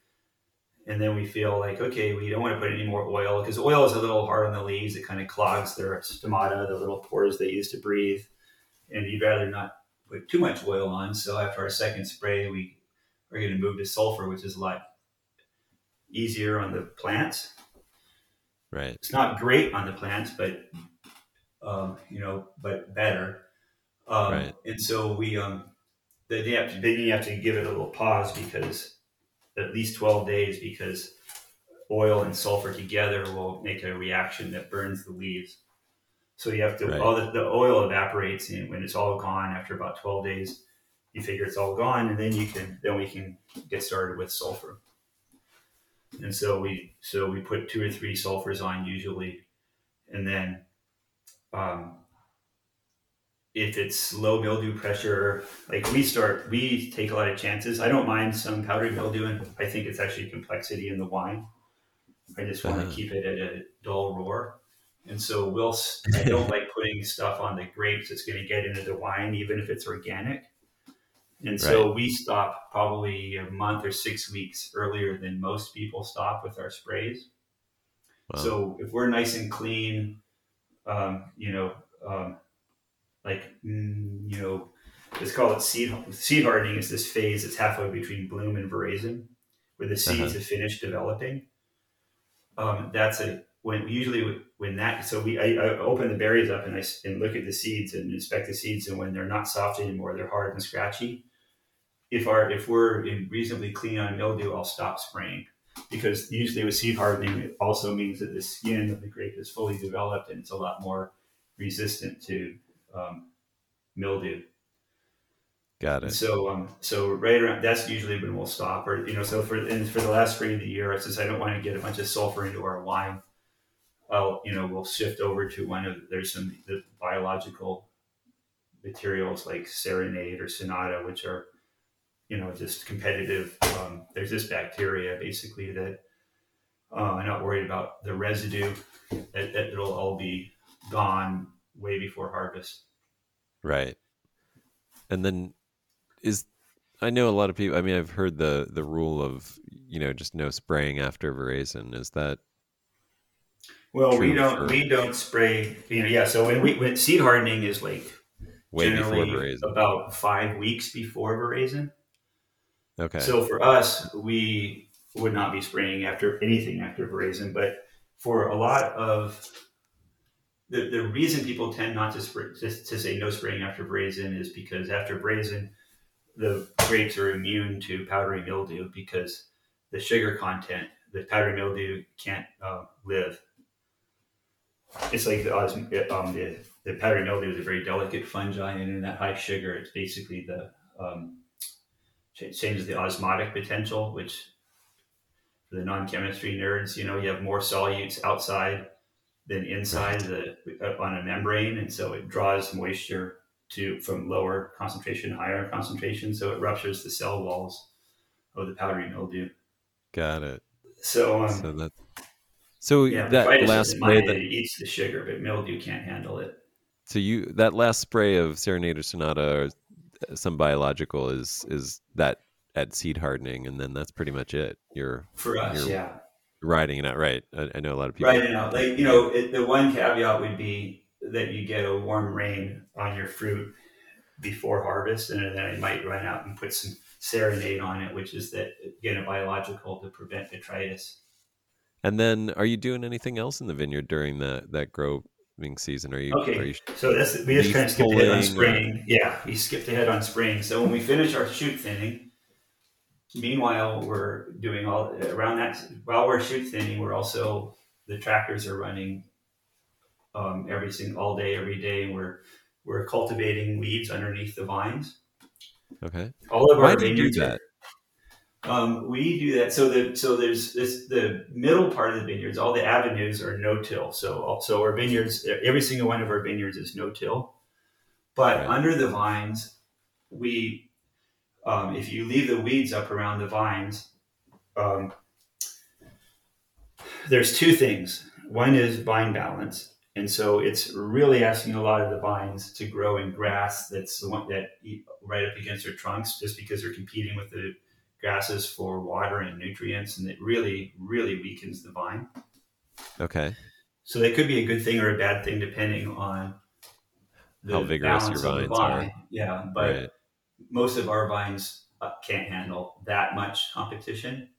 And then we feel like okay, we don't want to put any more oil because oil is a little hard on the leaves. It kind of clogs their stomata, the little pores they use to breathe. And you'd rather not put too much oil on. So after our second spray, we are going to move to sulfur, which is a lot easier on the plants Right. it's not great on the plants, but um, you know, but better. Um, Right. And so we um, then you have to then you have to give it a little pause because at least twelve days because oil and sulfur together will make a reaction that burns the leaves. So you have to Right. all the, the oil evaporates and when it's all gone after about twelve days, you figure it's all gone and then you can then we can get started with sulfur. And so we so we put two or three sulfurs on usually, and then um, if it's low mildew pressure, like we start, we take a lot of chances. I don't mind some powdered mildew, and I think it's actually complexity in the wine. I just want Uh-huh. to keep it at a dull roar. And so we'll, I don't like putting stuff on the grapes that's going to get into the wine, even if it's organic. And so we stop probably a month or six weeks earlier than most people stop with our sprays. Wow. So if we're nice and clean, um, you know, um, like mm, you know, let's call it seed seed hardening is this phase that's halfway between bloom and veraison, where the seeds Uh-huh. have finished developing. Um, that's a when usually when that so we I, I open the berries up and I and look at the seeds and inspect the seeds and when they're not soft anymore they're hard and scratchy. If our if we're in reasonably clean on mildew, I'll stop spraying because usually with seed hardening it also means that the skin of the grape is fully developed and it's a lot more resistant to um, mildew. Got And it. so, um, so right around that's usually when we'll stop, or you know, so for and for the last spring of the year, since I don't want to get a bunch of sulfur into our wine, I'll you know we'll shift over to one of there's some the biological materials like Serenade or Sonata, which are you know just competitive. Um, there's this bacteria basically that uh, I'm not worried about the residue; that, that it'll all be gone way before harvest. Right. And then is I know a lot of people I mean I've heard the the rule of you know just no spraying after veraison. Is that Well, we don't for- we don't spray. You know, yeah. So when we when seed hardening is like way before generally veraison? about five weeks before veraison. Okay. So for us, we would not be spraying after anything after veraison. But for a lot of the, the reason people tend not to spray just to say no spraying after veraison is because after veraison, the grapes are immune to powdery mildew because the sugar content, the powdery mildew can't uh, live. It's like the, um, the the powdery mildew is a very delicate fungi, and in that high sugar, it's basically the um, cha- changes the osmotic potential, which for the non-chemistry nerds, you know, you have more solutes outside than inside the uh, on a membrane, and so it draws moisture to from lower concentration to higher concentration, so it ruptures the cell walls of the powdery mildew. Got it. So, um, So that so yeah, that last spray that eats the sugar, but mildew can't handle it. so you that last spray of Serenade or Sonata or some biological is is that at seed hardening and then that's pretty much it. You're For us, You're- yeah. Riding it out right. I, I know a lot of people Right now, like you know, it, the one caveat would be that you get a warm rain on your fruit before harvest, and then I might run out and put some serenade on it, which is that again a biological to prevent detritus. And then, are you doing anything else in the vineyard during that that growing season? Are you? Okay. Are you So that's we just kind of skipped ahead on spraying. Yeah, we skipped ahead on spraying. So when we finish our shoot thinning, meanwhile we're doing all around that. While we're shoot thinning, we're also the tractors are running um, every single all day, every day. And we're we're cultivating weeds underneath the vines. okay? All of Why our do you do are- that? Um, we do that. So the so there's this the middle part of the vineyards. All the avenues are no till. So so our vineyards, every single one of our vineyards is no till. But Right. under the vines, we um, if you leave the weeds up around the vines, um, there's two things. One is vine balance, and so it's really asking a lot of the vines to grow in grass that's the one that eat right up against their trunks, just because they're competing with the grasses for water and nutrients, and it really, really weakens the vine. Okay, So that could be a good thing or a bad thing depending on How vigorous your balance of the vines are. Yeah, but right. Most of our vines uh, can't handle that much competition.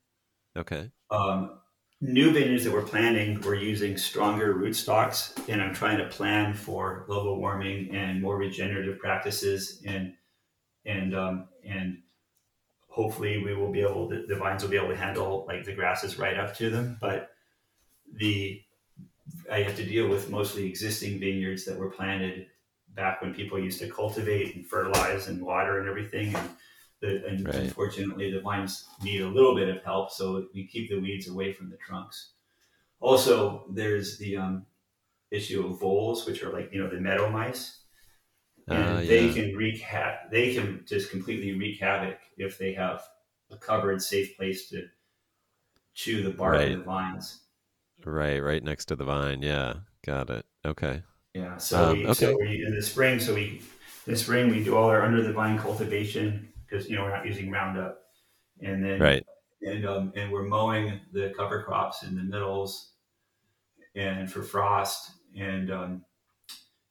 Okay, Um, new vineyards that we're planting, we're using stronger rootstocks, and I'm trying to plan for global warming and more regenerative practices, and and um, and hopefully we will be able to, the vines will be able to handle like the grasses right up to them, but the I have to deal with mostly existing vineyards that were planted back when people used to cultivate and fertilize and water and everything, and the, and Right. unfortunately the vines need a little bit of help, so we keep the weeds away from the trunks. Also, there's the um, issue of voles, which are like you know the meadow mice, and Ah, they yeah. can wreak ha- they can just completely wreak havoc if they have a covered, safe place to chew the bark Right. of the vines. right, right next to the vine. Yeah, got it. Okay, Yeah. So, Um, we, okay. so we, in the spring, so we in the spring we do all our under the vine cultivation because you know we're not using Roundup, and then Right. and um, and we're mowing the cover crops in the middles, and for frost, and um,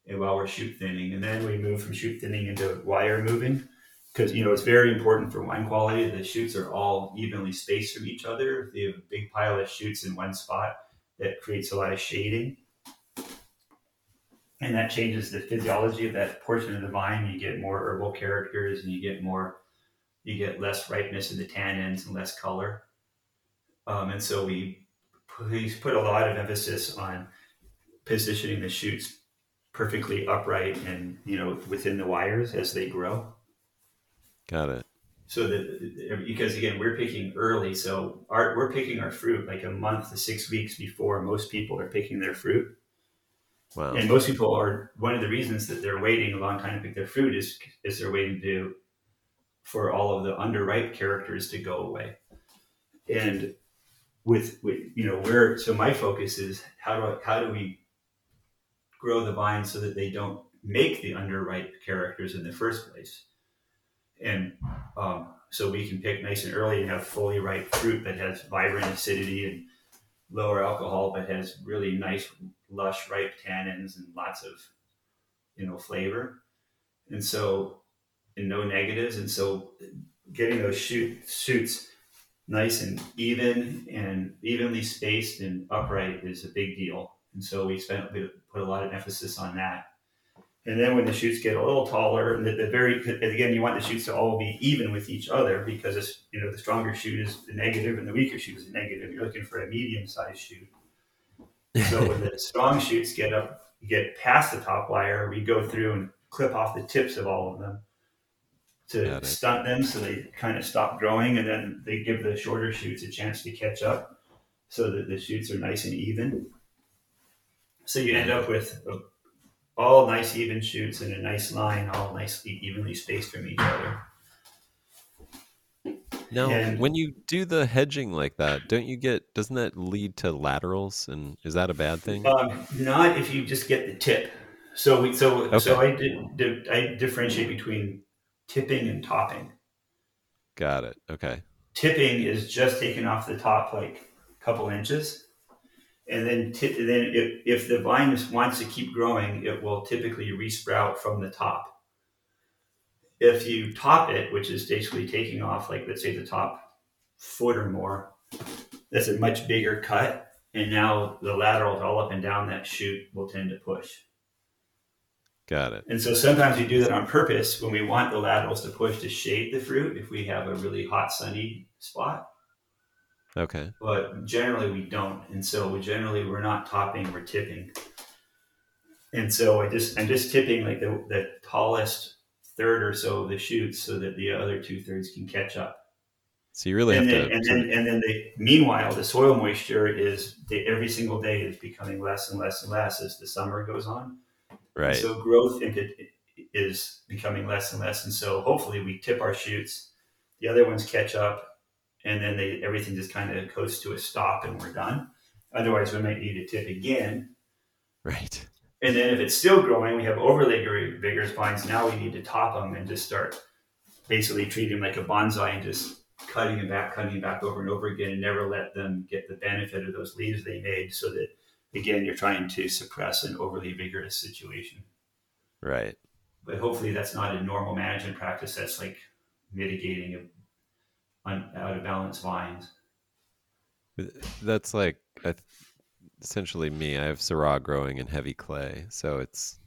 and while we're shoot thinning, and then we move from shoot thinning into wire moving, because you know it's very important for wine quality. The shoots are all evenly spaced from each other. If you have a big pile of shoots in one spot, that creates a lot of shading and that changes the physiology of that portion of the vine. You get more herbal characters, and you get more, you get less ripeness in the tannins and less color. Um, and so we we put a lot of emphasis on positioning the shoots perfectly upright and you know within the wires as they grow. Got it. So that because again we're picking early, so our, we're picking our fruit like a month to six weeks before most people are picking their fruit. Wow. And most people are one of the reasons that they're waiting a long time to pick their fruit is is they're waiting to for all of the underripe characters to go away. And with, with you know where so my focus is how do I, how do we grow the vines so that they don't make the underripe characters in the first place? And um, so we can pick nice and early and have fully ripe fruit that has vibrant acidity and lower alcohol, but has really nice, lush, ripe tannins and lots of, you know, flavor. And so, and no negatives. And so, getting those shoot, shoots nice and even and evenly spaced and upright is a big deal. And so we spent we put a lot of emphasis on that. And then when the shoots get a little taller, the, the very again, you want the shoots to all be even with each other because you know the stronger shoot is the negative and the weaker shoot is the negative. You're looking for a medium sized shoot. So when the strong shoots get up, get past the top wire, we go through and clip off the tips of all of them to stunt them so they kind of stop growing, and then they give the shorter shoots a chance to catch up, so that the shoots are nice and even. So you end up with a all nice even shoots in a nice line, all nicely evenly spaced from each other. Now, And- when you do the hedging like that, don't you get? Doesn't that lead to laterals? And is that a bad thing? Um, not if you just get the tip. So we so so I did, did I differentiate between tipping and topping. Got it. Okay. Tipping is just taking off the top like a couple inches, and then then if, if the vine wants to keep growing, it will typically resprout from the top. If you top it, which is basically taking off like let's say the top foot or more, that's a much bigger cut, and now the laterals all up and down that shoot will tend to push. Got it. And so sometimes we do that on purpose when we want the laterals to push to shade the fruit if we have a really hot sunny spot. Okay. But generally we don't. And so we generally we're not topping, we're tipping. And so I just I'm just tipping like the, the tallest third or so of the shoots so that the other two thirds can catch up. So you really and have then, to. and then and then the meanwhile the soil moisture is the, every single day is becoming less and less and less as the summer goes on. right. So growth into, is becoming less and less, and so hopefully we tip our shoots, the other ones catch up, and then they everything just kind of goes to a stop and we're done. Otherwise, we might need to tip again, right. And then if it's still growing, we have overlay vigorous vines. Now we need to top them and just start basically treating them like a bonsai and just cutting them back, cutting them back over and over again, and never let them get the benefit of those leaves they made. So that again, you're trying to suppress an overly vigorous situation. Right. but hopefully that's not a normal management practice. That's like mitigating out of balance vines. That's like I th- essentially me. I have Syrah growing in heavy clay, so it's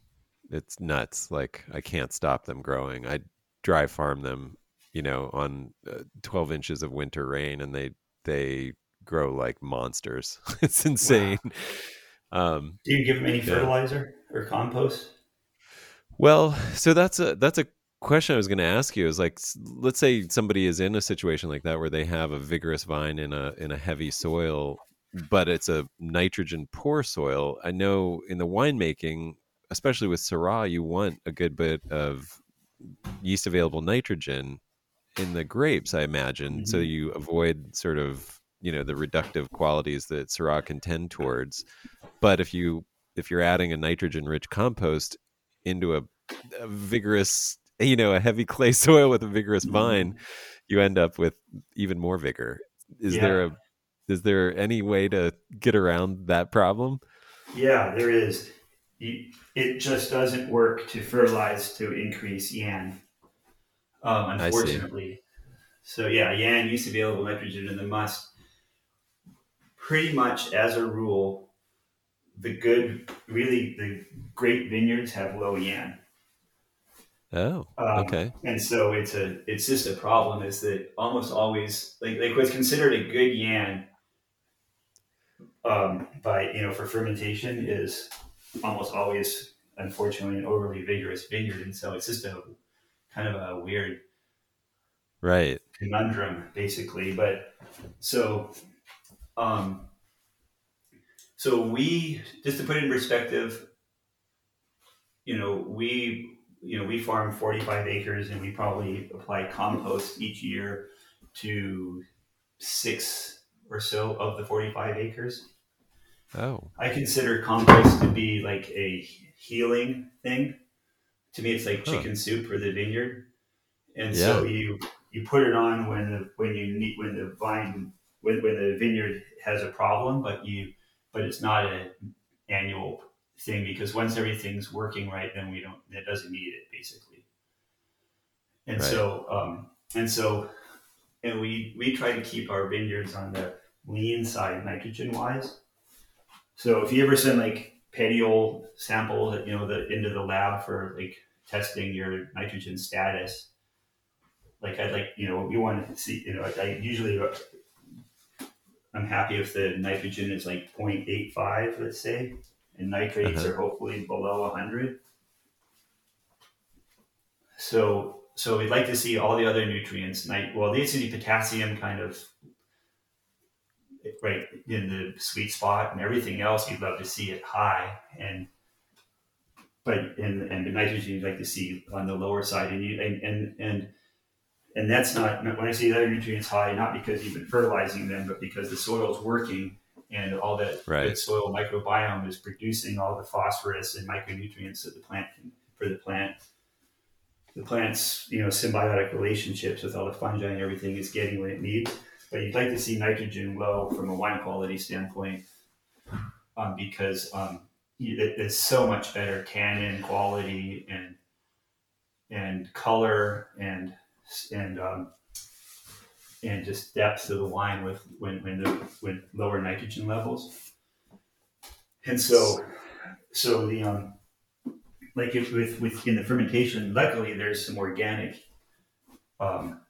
it's nuts. Like I can't stop them growing. I dry farm them, you know, on uh, 12 inches of winter rain, and they they grow like monsters. it's insane. Um, Do you give them any Yeah. fertilizer or compost? Well, so that's a that's a question I was going to ask you. Is like, let's say somebody is in a situation like that where they have a vigorous vine in a in a heavy soil, but it's a nitrogen poor soil. I know in the winemaking, especially with Syrah, you want a good bit of yeast available nitrogen in the grapes. I imagine so Mhm. you avoid sort of you know the reductive qualities that Syrah can tend towards. But if you if you're adding a nitrogen rich compost into a, a vigorous you know a heavy clay soil with a vigorous vine, Mhm. you end up with even more vigor. Is Yeah. there a is there any way to get around that problem? Yeah, there is. You, it just doesn't work to fertilize to increase yan, um, unfortunately. So yeah, yan use available nitrogen in the must. Pretty much as a rule, the good, really the great vineyards have low yan. Oh, Um, okay. And so it's a it's just a problem is that almost always like like what's considered a good yan um, by you know for fermentation is almost always unfortunately an overly vigorous vineyard, and so it's just a kind of a weird Right. conundrum basically. But so um, so we just to put it in perspective, you know we you know we farm 45 acres and we probably apply compost each year to six or so of the 45 acres Oh, i consider compost to be like a healing thing. To me it's like Huh. chicken soup for the vineyard. And so you you put it on when the when you need when the vine when, when the vineyard has a problem but you but it's not an annual thing because once everything's working right then we don't it doesn't need it basically. And Right. so um and so and we we try to keep our vineyards on the lean side nitrogen wise so if you ever send like petiole samples you know the into the lab for like testing your nitrogen status like I'd like, you know, we want to see, you know, I, I usually, I'm happy if the nitrogen is like 0.85, let's say, and nitrates Uh-huh. are hopefully below 100. So, so we'd like to see all the other nutrients, well, they see potassium kind of right in the sweet spot and everything else you'd love to see it high and but and and the nitrogen you'd like to see on the lower side and you and and and and that's not when I say the other nutrients high, not because you've been fertilizing them, but because the soil's working and all that Right. good soil microbiome is producing all the phosphorus and micronutrients that the plant can, for the plant. The plant's you know symbiotic relationships with all the fungi and everything is getting what it needs. But you'd like to see nitrogen low from a wine quality standpoint, um, because um, it, it's so much better tannin quality and and color and and um, and just depth of the wine with when when the lower nitrogen levels. And so so the um like if with with in the fermentation, luckily there's some organic um,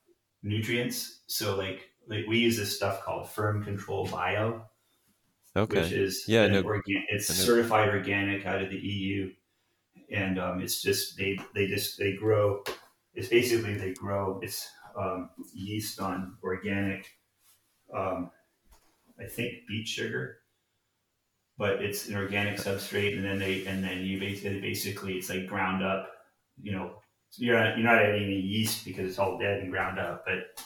nutrients. So like like we use this stuff called Firm Control Bio, which is Yeah, know- organ- it's certified organic out of the EU, and um, it's just they they just they grow. It's basically they grow. It's um, yeast on organic. Um, I think beet sugar, but it's an organic substrate, and then they and then you basically basically it's like ground up. You know, you're not, you're not adding any yeast because it's all dead and ground up, but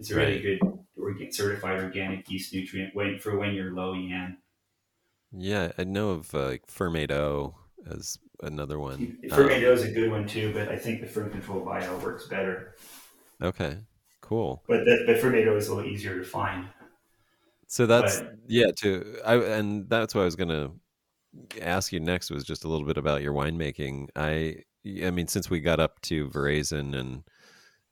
it's a really Right. good organ, certified organic yeast nutrient when, for when you're low yan. Yeah, I know of uh, like Fermaid O as another one. Um, Fermento is a good one too, but I think the Ferm Control Bio works better. okay, cool. But that, but Fermento is a little easier to find. So that's But- yeah. To I and that's what I was gonna ask you next was just a little bit about your winemaking. I I mean, since we got up to veraison and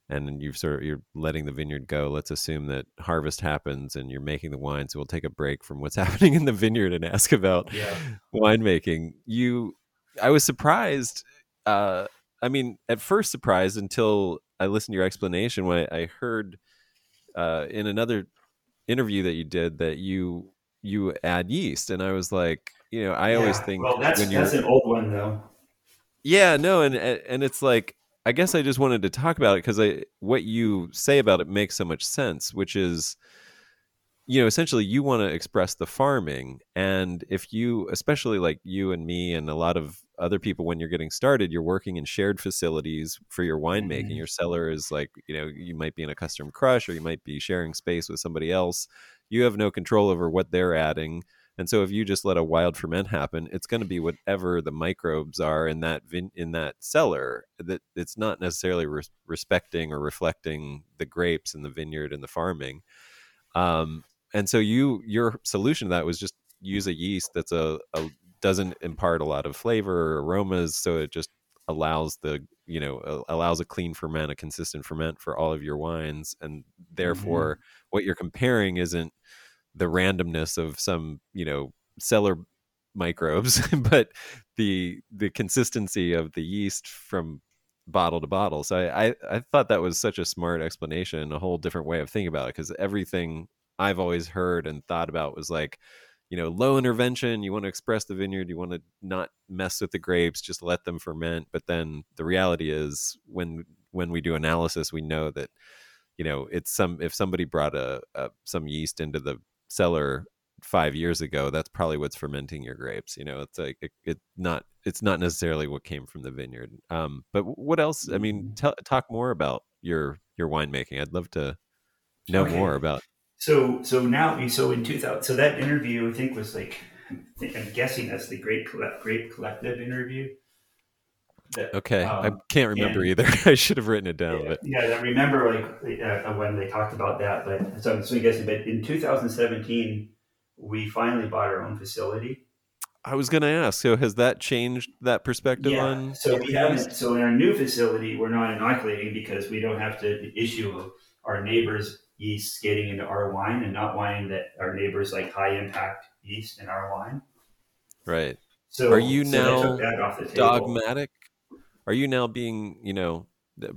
and you've sort of you're letting the vineyard go. Let's assume that harvest happens and you're making the wine. So we'll take a break from what's happening in the vineyard and ask about Yeah. winemaking. You, I was surprised. Uh, I mean, at first surprised until I listened to your explanation when I, I heard uh, in another interview that you did that you you add yeast, and I was like, you know, I always think Well, that's when that's an old one though. yeah, no, and and it's like I guess I just wanted to talk about it because I what you say about it makes so much sense, which is you know essentially you want to express the farming and if you especially like you and me and a lot of other people when you're getting started you're working in shared facilities for your winemaking. Mhm. your cellar is like you know you might be in a custom crush or you might be sharing space with somebody else. You have no control over what they're adding And so if you just let a wild ferment happen, it's going to be whatever the microbes are in that vin- in that cellar. That it's not necessarily res- respecting or reflecting the grapes and the vineyard and the farming. Um, and so you your solution to that was just use a yeast that's a, a doesn't impart a lot of flavor or aromas, so it just allows the you know allows a clean ferment, a consistent ferment for all of your wines, and therefore mm-hmm. what you're comparing isn't the randomness of some you know cellar microbes, but the the consistency of the yeast from bottle to bottle. So I, I, I thought that was such a smart explanation, a whole different way of thinking about it. Because everything I've always heard and thought about was like, you know, low intervention. You want to express the vineyard. You want to not mess with the grapes. Just let them ferment. But then the reality is, when when we do analysis, we know that you know it's some if somebody brought a, a some yeast into the cellar five years ago that's probably what's fermenting your grapes you know it's like it, it not it's not necessarily what came from the vineyard um but what else i mean mm-hmm. talk more about your your winemaking i'd love to know okay. more about so so now so in 2000 so that interview i think was like i'm guessing that's the great great collective interview that, okay, um, I can't remember and, either. I should have written it down. Yeah, but yeah, I remember like uh, when they talked about that. But so, so I'm guessing, but in 2017, we finally bought our own facility. I was going to ask. So has that changed that perspective yeah, on? So we haven't. So in our new facility, we're not inoculating because we don't have to issue our neighbors yeast getting into our wine and not wanting that our neighbors like high impact yeast in our wine. Right. So are you so now dogmatic are you now being you know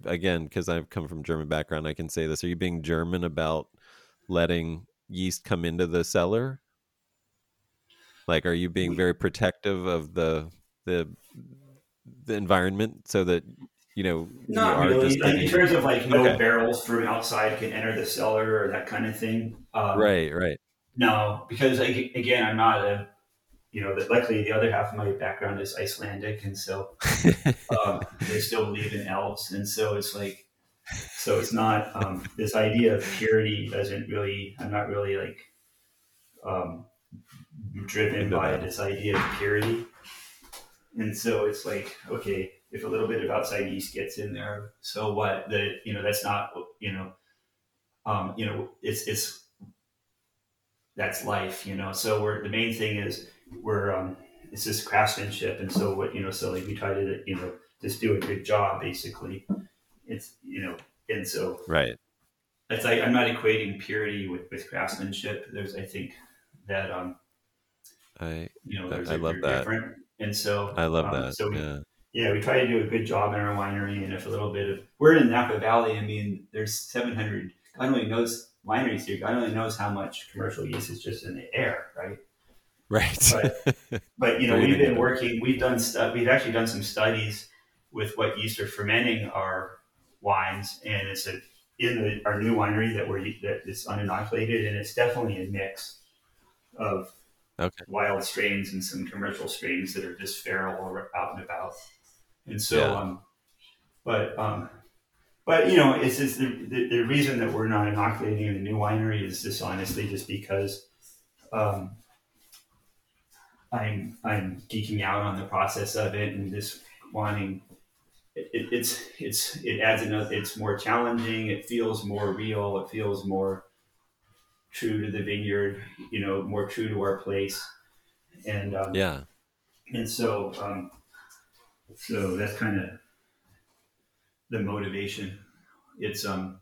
again because i've come from german background i can say this are you being german about letting yeast come into the cellar? Like are you being very protective of the the the environment so that you know not really. like in terms of like no okay. barrels from outside can enter the cellar or that kind of thing um, right right. no because again i'm not a you know, that luckily the other half of my background is Icelandic, and so um, they still believe in elves, and so it's like, so it's not um, this idea of purity doesn't really. I'm not really like um, driven by this idea of purity, and so it's like, okay, if a little bit of outside yeast gets in there, so what? That you know that's not you know, um, you know it's it's that's life, you know. So we're the main thing is we're um, it's just craftsmanship, and so what you know, so like we try to you know just do a good job, basically. It's you know, and so right. It's like I'm not equating purity with, with craftsmanship. There's I think that um, I you know there's I, love that. different, and so I love um, that. So we, yeah. yeah, we try to do a good job in our winery, and if a little bit of we're in Napa Valley. I mean, there's 700. God only knows wineries here. God only knows how much commercial use is just in the air, right? Right. But, but you know, we've been working. We've done stuff. We've actually done some studies with what yeast are fermenting our wines, and it's a, in the, our new winery that we're that is uninoculated, and it's definitely a mix of okay. wild strains and some commercial strains that are just feral or out and about. And so, yeah. um, but um, but you know, it's just the, the, the, reason that we're not inoculating in the new winery is just honestly just because um, I'm I'm geeking out on the process of it and just wanting. It, it's it's it adds another. It's more challenging. It feels more real. It feels more true to the vineyard. You know, more true to our place. And um, yeah, and so um, so that's kind of the motivation. It's um,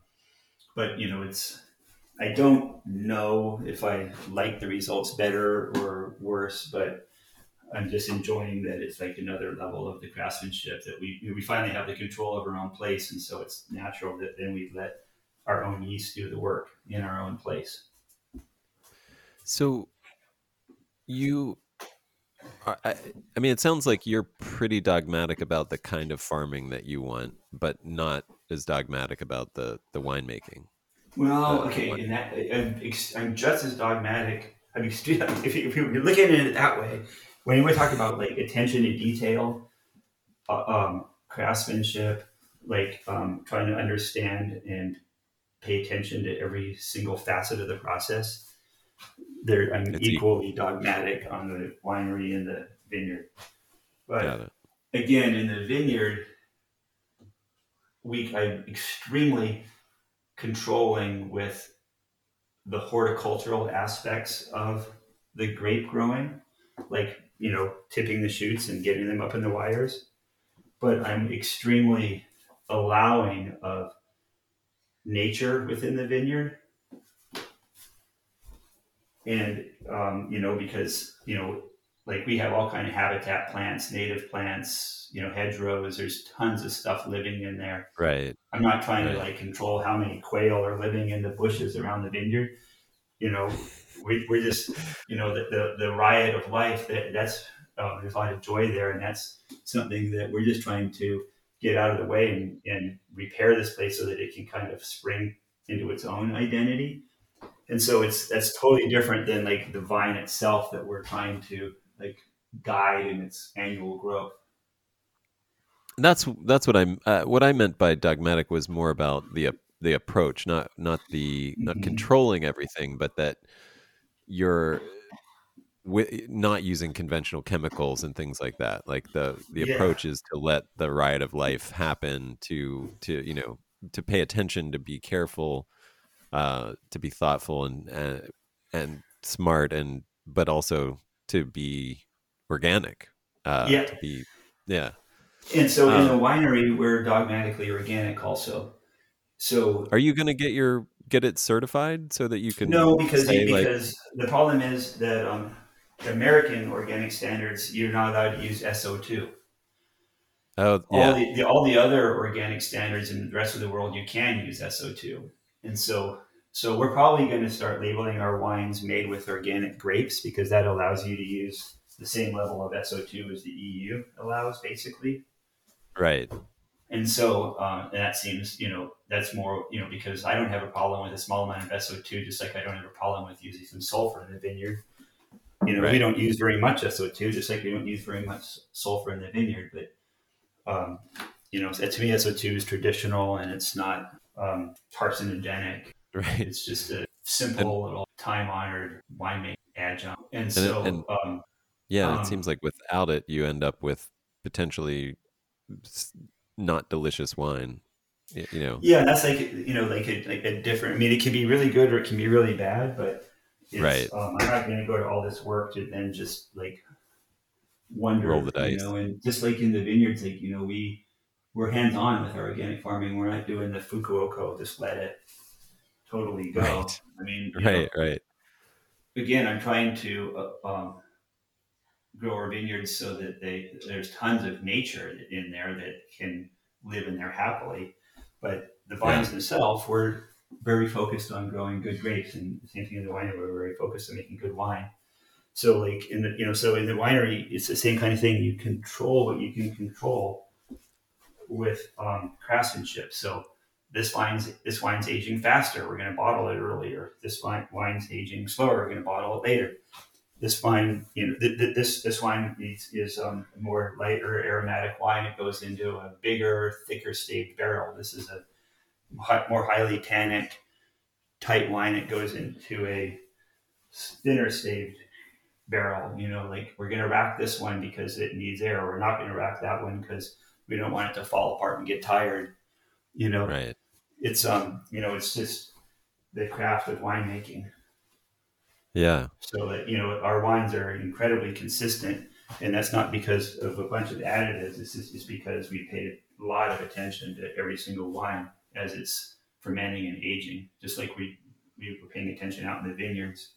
but you know, it's I don't know if I like the results better or worse, but I'm just enjoying that it's like another level of the craftsmanship that we we finally have the control of our own place, and so it's natural that then we let our own yeast do the work in our own place. So you I, I mean, it sounds like you're pretty dogmatic about the kind of farming that you want, but not as dogmatic about the the winemaking. Well, okay, and that, I'm, I'm just as dogmatic. If, you, if you're looking at it that way, when we talk about like attention to detail, uh, um, craftsmanship, like um, trying to understand and pay attention to every single facet of the process, There, I'm It's equally dogmatic on the winery and the vineyard. But again, in the vineyard, we I'm extremely controlling with the horticultural aspects of the grape growing, like you know, tipping the shoots and getting them up in the wires. But I'm extremely allowing of nature within the vineyard. And um, you know, because you know, like we have all kind of habitat plants, native plants, you know, hedgerows. There's tons of stuff living in there. Right. I'm not trying to like control how many quail are living in the bushes around the vineyard. You know, we, we're just, you know, the, the, the riot of life that that's, um, there's a lot of joy there. And that's something that we're just trying to get out of the way and, and repair this place so that it can kind of spring into its own identity. And so it's, that's totally different than like the vine itself that we're trying to like guide in its annual growth. That's that's what I'm. Uh, what I meant by dogmatic was more about the the approach, not not the not Mhm. controlling everything, but that you're not using conventional chemicals and things like that. Like the the Yeah. approach is to let the riot of life happen. To to you know to pay attention, to be careful, uh, to be thoughtful and uh, and smart, and but also to be organic. Uh, Yeah. To be yeah. And so in the Um, winery, we're dogmatically organic also. So Are you going to get your get it certified so that you can no, because say like because the problem is that um, the American organic standards, you're not allowed to use SO2. oh All yeah the, the all the other organic standards in the rest of the world, you can use SO2. And so so we're probably going to start labeling our wines made with organic grapes because that allows you to use the same level of SO2 as the EU allows, basically. right And so um, and that seems, you know, that's more, you know, because I don't have a problem with a small amount of SO2, just like I don't have a problem with using some sulfur in the vineyard. You know, we don't use very much SO2, just like we don't use very much sulfur in the vineyard. But, um, you know, to me, SO2 is traditional and it's not um, carcinogenic. Right It's just a simple little time honored winemaking adjunct. And it- so, and- um, yeah Um, it seems like without it you end up with potentially not delicious wine you know Yeah, that's like you know, like a, like a different. I mean, it can be really good or it can be really bad, but it's, Right. Um, I'm not going to go to all this work to then just like wonder, Roll the dice, you know. And just like in the vineyards, like you know, we we're hands on with our organic farming. We're not doing the Fukuoka, just let it totally go. Right. I mean, you know, right right again, I'm trying to uh, um, grow our vineyards so that they there's tons of nature in there that can live in there happily. But the vines themselves, we're very focused on growing good grapes, and the same thing in the winery. We're very focused on making good wine. So, like in the you know, so in the winery, it's the same kind of thing. You control what you can control with um, craftsmanship. So this wine's this wine's aging faster. We're going to bottle it earlier. This wine, wine's aging slower. We're going to bottle it later. This wine, you know, th- th- this this wine is, is um, more lighter aromatic wine. It goes into a bigger, thicker staved barrel. This is a more highly tannic, tight wine. It goes into a thinner staved barrel. You know, like we're going to rack this one because it needs air. We're not going to rack that one because we don't want it to fall apart and get tired. You know, right it's um you know it's just the craft of winemaking. Yeah. So that you know our wines are incredibly consistent and that's not because of a bunch of additives. It's just it's because we paid a lot of attention to every single wine as it's fermenting and aging just like we we were paying attention out in the vineyards.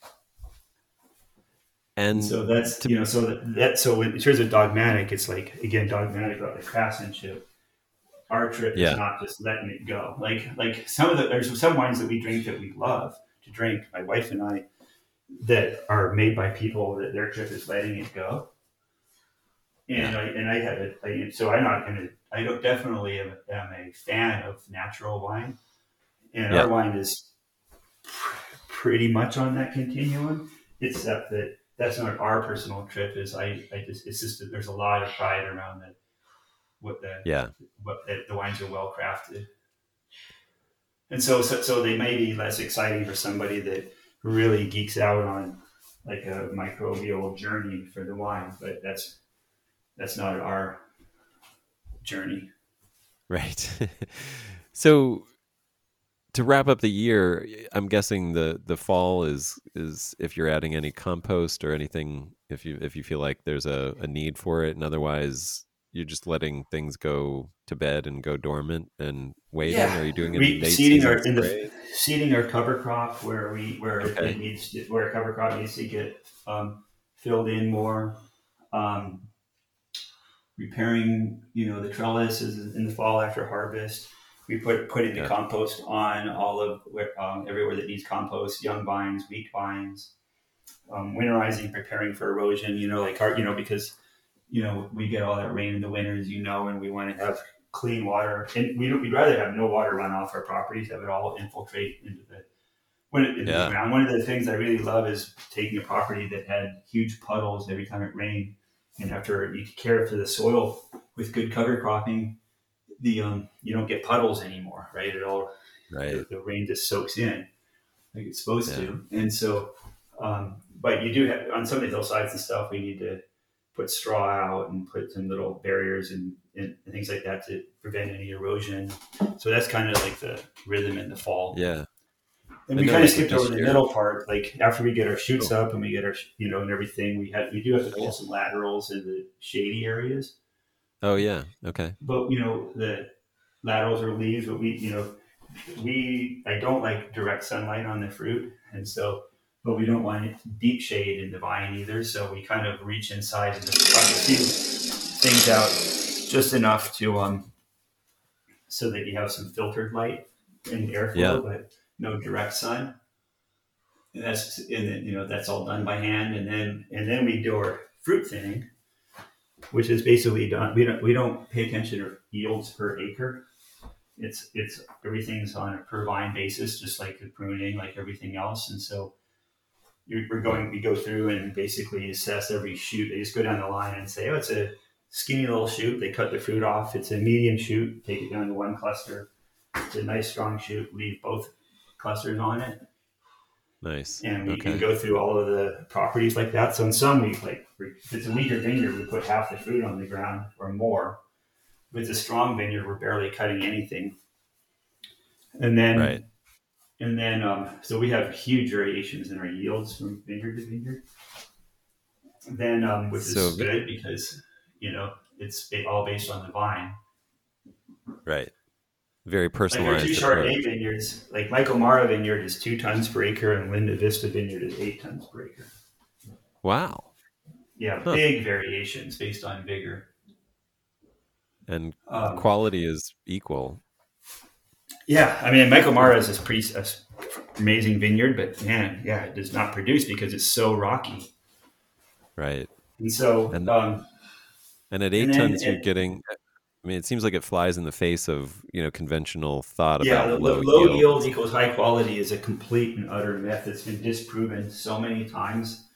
And so that's to- you know so that, that so in terms of dogmatic it's like again dogmatic about the craftsmanship our trip Yeah. is not just letting it go. Like like some of the there's some wines that we drink that we love to drink. My wife and i that are made by people that their trip is letting it go. And I and I have it I, so I'm not gonna I don't definitely am, am a fan of natural wine. And Yeah. our wine is pretty much on that continuum except that that's not our personal trip is I, I just it's just that there's a lot of pride around the what the yeah what that the wines are well crafted and so, so so they may be less exciting for somebody that really geeks out on like a microbial journey for the wine, but that's that's not our journey. Right. so to wrap up the year, I'm guessing the the fall is is if you're adding any compost or anything, if you if you feel like there's a, a need for it, and otherwise you're just letting things go to bed and go dormant and waiting. Yeah. Are you doing any we, seeding our in the seeding our cover crop where we where okay. it needs to, where a cover crop needs to get um, filled in more. Um, repairing, you know, the trellises in the fall after harvest. We put putting the yeah. compost on all of um, everywhere that needs compost, young vines, weak vines, um, winterizing, preparing for erosion. You know, like our, you know, because you know we get all that rain in the winters, you know, and we want to have clean water, and we would rather have no water run off our properties, have it all infiltrate into the when it, yeah. the ground. One of the things I really love is taking a property that had huge puddles every time it rained and after you care for the soil with good cover cropping, the um, you don't get puddles anymore, right? It all right. The, the rain just soaks in like it's supposed yeah. to, and so. Um, but you do have on some of the hillsides and stuff. We need to put straw out and put some little barriers and, and, things like that to prevent any erosion. So that's kind of like the rhythm in the fall. Yeah. And we kind of skipped over the middle part. Like after we get our shoots oh. up and we get our, you know, and everything, we had we do have to pull some laterals in the shady areas. Oh yeah, okay. But you know the laterals or leaves, but we, you know, we I don't like direct sunlight on the fruit, and so, but we don't want it deep shade in the vine either. So we kind of reach inside and just cut a few things out, just enough to um, so that you have some filtered light and airflow, yeah. but no direct sun. And that's and then, you know that's all done by hand, and then and then we do our fruit thinning, which is basically done. We don't we don't pay attention to yields per acre. It's it's everything's on a per vine basis, just like the pruning, like everything else. And so we're going we go through and basically assess every shoot. They just go down the line and say, oh, it's a skinny little shoot. They cut the fruit off. It's a medium shoot. Take it down to one cluster. It's a nice strong shoot. Leave both clusters on it. Nice. And we okay. can go through all of the properties like that. So in some we like if it's a weaker vineyard, we put half the fruit on the ground or more. If it's a strong vineyard, we're barely cutting anything. And then right. And then um, so we have huge variations in our yields from vineyard to vineyard. Then um, which so, is good because you know it's all based on the vine. Right very personalized. Like two Chardonnay vineyards, like Michael Mara vineyard is two tons per acre, and Linda Vista vineyard is eight tons per acre. Wow. Yeah, huh. big variations based on vigor. And um, quality is equal. Yeah, I mean, Michael Mara is this pretty amazing vineyard, but man, yeah, it does not produce because it's so rocky. Right. And so, and, um, and at eight and tons, then, you're getting I mean, it seems like it flies in the face of you know conventional thought yeah, about low, low, yield. yield equals high quality is a complete and utter myth. It's been disproven so many times,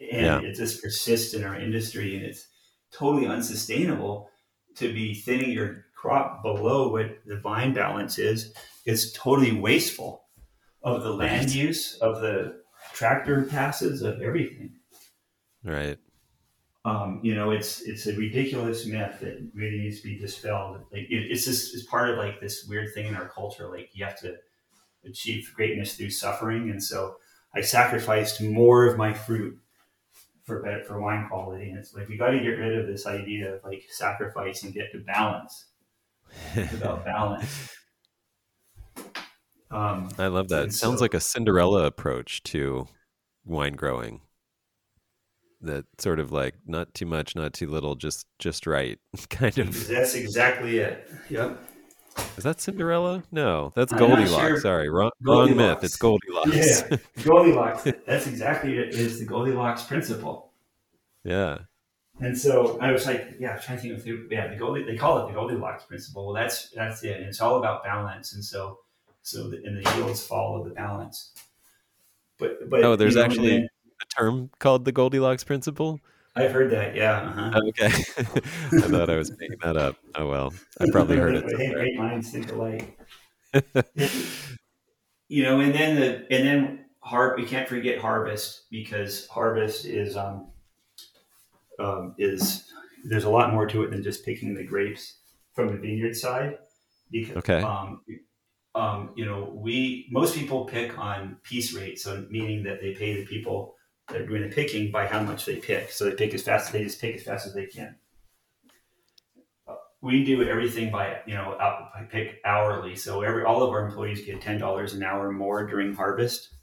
and yeah. it just persists in our industry, and it's totally unsustainable to be thinning your crop below what the vine balance is. It's totally wasteful of the land right. use, of the tractor passes, of everything. Right um, you know, it's it's a ridiculous myth that really needs to be dispelled. Like it, it's just it's part of like this weird thing in our culture. Like you have to achieve greatness through suffering, and so I sacrificed more of my fruit for better, for wine quality. And it's like we got to get rid of this idea of like sacrifice and get to balance. It's about balance. Um, I love that. It sounds so, like a Cinderella approach to wine growing that sort of like not too much, not too little, just just right kind of. That's exactly it. Yep. Is that Cinderella? No, that's Goldilocks. Sure. Sorry, wrong, Goldilocks. wrong myth. It's Goldilocks. Yeah, Goldilocks. That's exactly it. Is the Goldilocks principle. Yeah. And so I was like, yeah, trying to think of yeah, the Goldie. They call it the Goldilocks principle. Well, that's that's it. And it's all about balance. And so so the, and the yields follow the balance. But but oh, there's you know, actually. Then, a term called the Goldilocks principle? I've heard that. Yeah. Uh-huh. Okay. I thought I was making that up. Oh well, I probably heard it. hey, great minds think alike. you know, and then the and then har- we can't forget harvest because harvest is um, um, is there's a lot more to it than just picking the grapes from the vineyard side. Because Okay. um, um, you know, we most people pick on piece rate, so meaning that they pay the people that are doing the picking by how much they pick. So they pick as fast they just pick as fast as they can. Uh, We do everything by you know out, I pick hourly, so every all of our employees get ten dollars an hour more during harvest,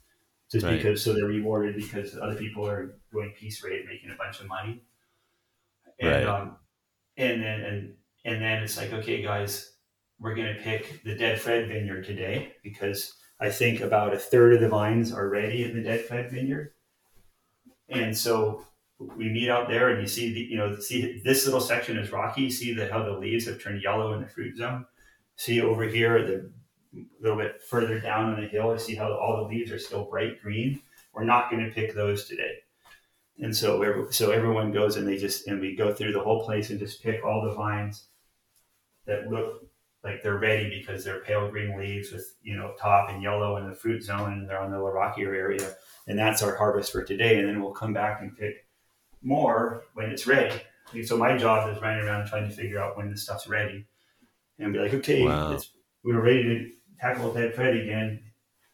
just Right. because so they're rewarded because other people are doing piece rate making a bunch of money, and Right. um, and then and and then it's like okay guys, we're gonna pick the Dead Fred Vineyard today because I think about a third of the vines are ready in the Dead Fred Vineyard, and so we meet out there and you see the you know see this little section is rocky. See the how the leaves have turned yellow in the fruit zone. See over here the a little bit further down on the hill. I see how all the leaves are still bright green. We're not going to pick those today. And so every- so everyone goes and they just and we go through the whole place and just pick all the vines that look like they're ready because they're pale green leaves with you know top and yellow in the fruit zone and they're on the rockier area. And that's our harvest for today. And then we'll come back and pick more when it's ready. So my job is running around trying to figure out when the stuff's ready and be like okay Wow. it's, we're ready to tackle that fred again.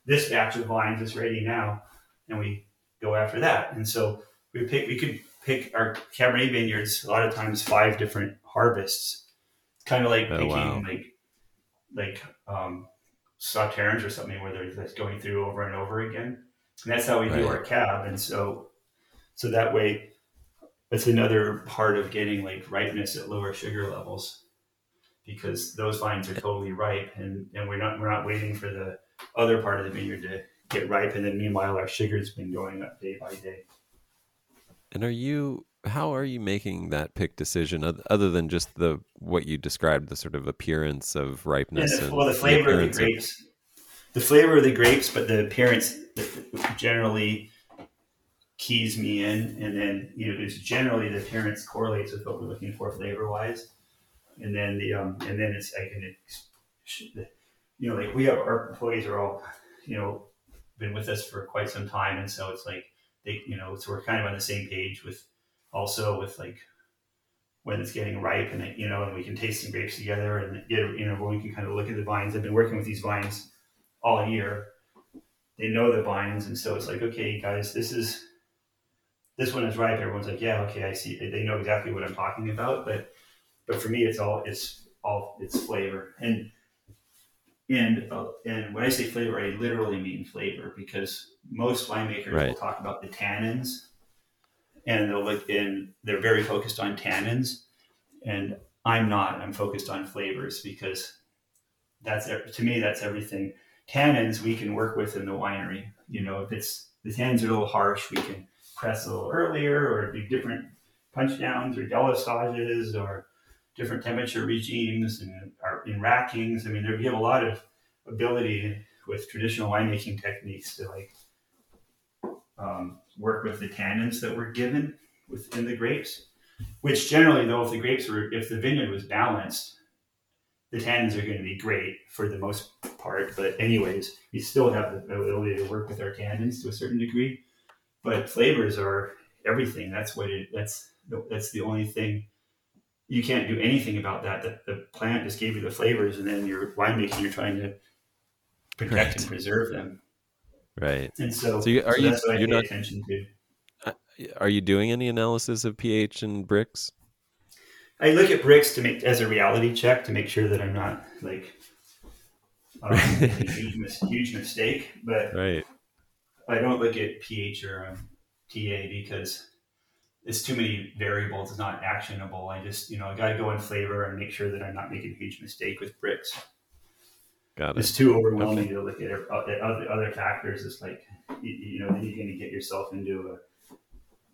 This batch of vines is ready now. And we go after that. And so we pick we could pick our cabernet vineyards a lot of times five different harvests. Kind of like Oh, picking wow. like like um sauternes or something where they're just going through over and over again. And that's how we do our cab. And so so that way that's another part of getting like ripeness at lower sugar levels. Because those vines are totally ripe and, and we're not we're not waiting for the other part of the vineyard to get ripe. And then meanwhile our sugar's been going up day by day And are you how are you making that pick decision other than just the what you described the sort of appearance of Yeah, ripeness the, and well, the flavor of the grapes, the flavor of the grapes, but the appearance generally keys me in, and then you know, because generally the appearance correlates with what we're looking for flavor wise, and then the um, and then it's I can, you know, like we have our employees are all, you know, been with us for quite some time, and so it's like they, you know, so we're kind of on the same page with also with like when it's getting ripe and it, you know, and we can taste some grapes together and get, you know, we can kind of look at the vines. I've been working with these vines all year. They know the vines. And so it's like, okay, guys, this is, this one is ripe. Everyone's like, yeah, okay, I see. They know exactly what I'm talking about. But, but for me, it's all, it's all, it's flavor. And, and, uh, and when I say flavor, I literally mean flavor because most winemakers will talk about the tannins and they'll look in they're very focused on tannins. And i'm not i'm focused on flavors because that's to me that's everything. Tannins we can work with in the winery. You know if it's the tannins are a little harsh we can press a little earlier or do different punch downs or delestages or different temperature regimes and in rackings i mean there, we have a lot of ability with traditional winemaking techniques to like um, work with the tannins that were given within the grapes. Which generally, though, if the grapes were, if the vineyard was balanced, the tannins are going to be great for the most part. But anyways, we still have the ability to work with our tannins to a certain degree. But flavors are everything. That's what it. That's that's the only thing. You can't do anything about that. The, the plant just gave you the flavors, and then your winemaking, you're trying to protect Right. and preserve them. right And so, So you- are so you- that's what you're pay not- attention to. are you doing any analysis of ph and Brix I look at Brix to make as a reality check to make sure that I'm not like um, a huge, mis- huge mistake. But right I don't look at pH or um, TA because it's too many variables. It's not actionable. I just you know I got to go in flavor and make sure that I'm not making a huge mistake with Brix. got it. It's too overwhelming to look at, at other, other factors. It's like you, you know then you're going to get yourself into a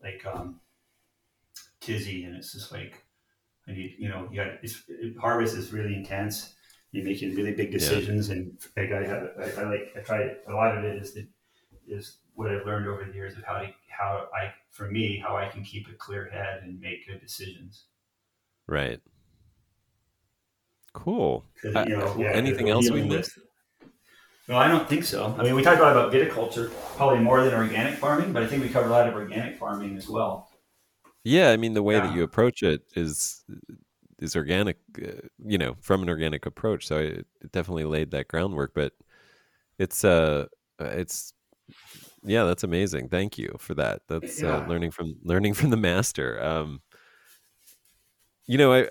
like um, tizzy, and it's just like I need you know you got it's, it, harvest is really intense. You're making really big decisions, and I got to have I, I like I try a lot of it is the, is what I've learned over the years of how to how I for me how I can keep a clear head and make good decisions. right cool Uh, you know, yeah, anything else we missed No, I don't think so. I mean, we talked a lot about viticulture, probably more than organic farming, but I think we covered a lot of organic farming as well. Yeah, I mean the way Yeah. that you approach it is is organic, uh, you know, from an organic approach. So it, it definitely laid that groundwork. But it's uh, it's yeah, that's amazing. Thank you for that. That's uh, learning from learning from the master. Um, you know, I,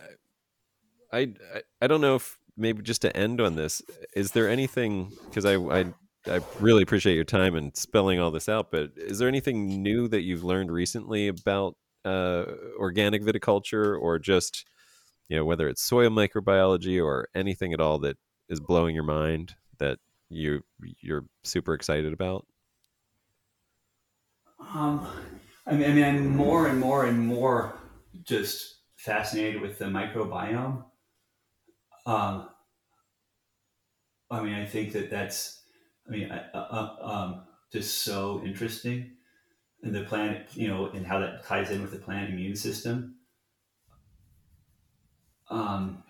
I I I don't know if maybe just to end on this, is there anything because I I I really appreciate your time and spelling all this out, but is there anything new that you've learned recently about uh, organic viticulture or just you know whether it's soil microbiology or anything at all that is blowing your mind that you you're super excited about? Um, I mean, I mean, I'm more and more and more just fascinated with the microbiome. Um, I mean, I think that that's, I mean, uh, uh, um, just so interesting, and the plant, you know, and how that ties in with the plant immune system. Um,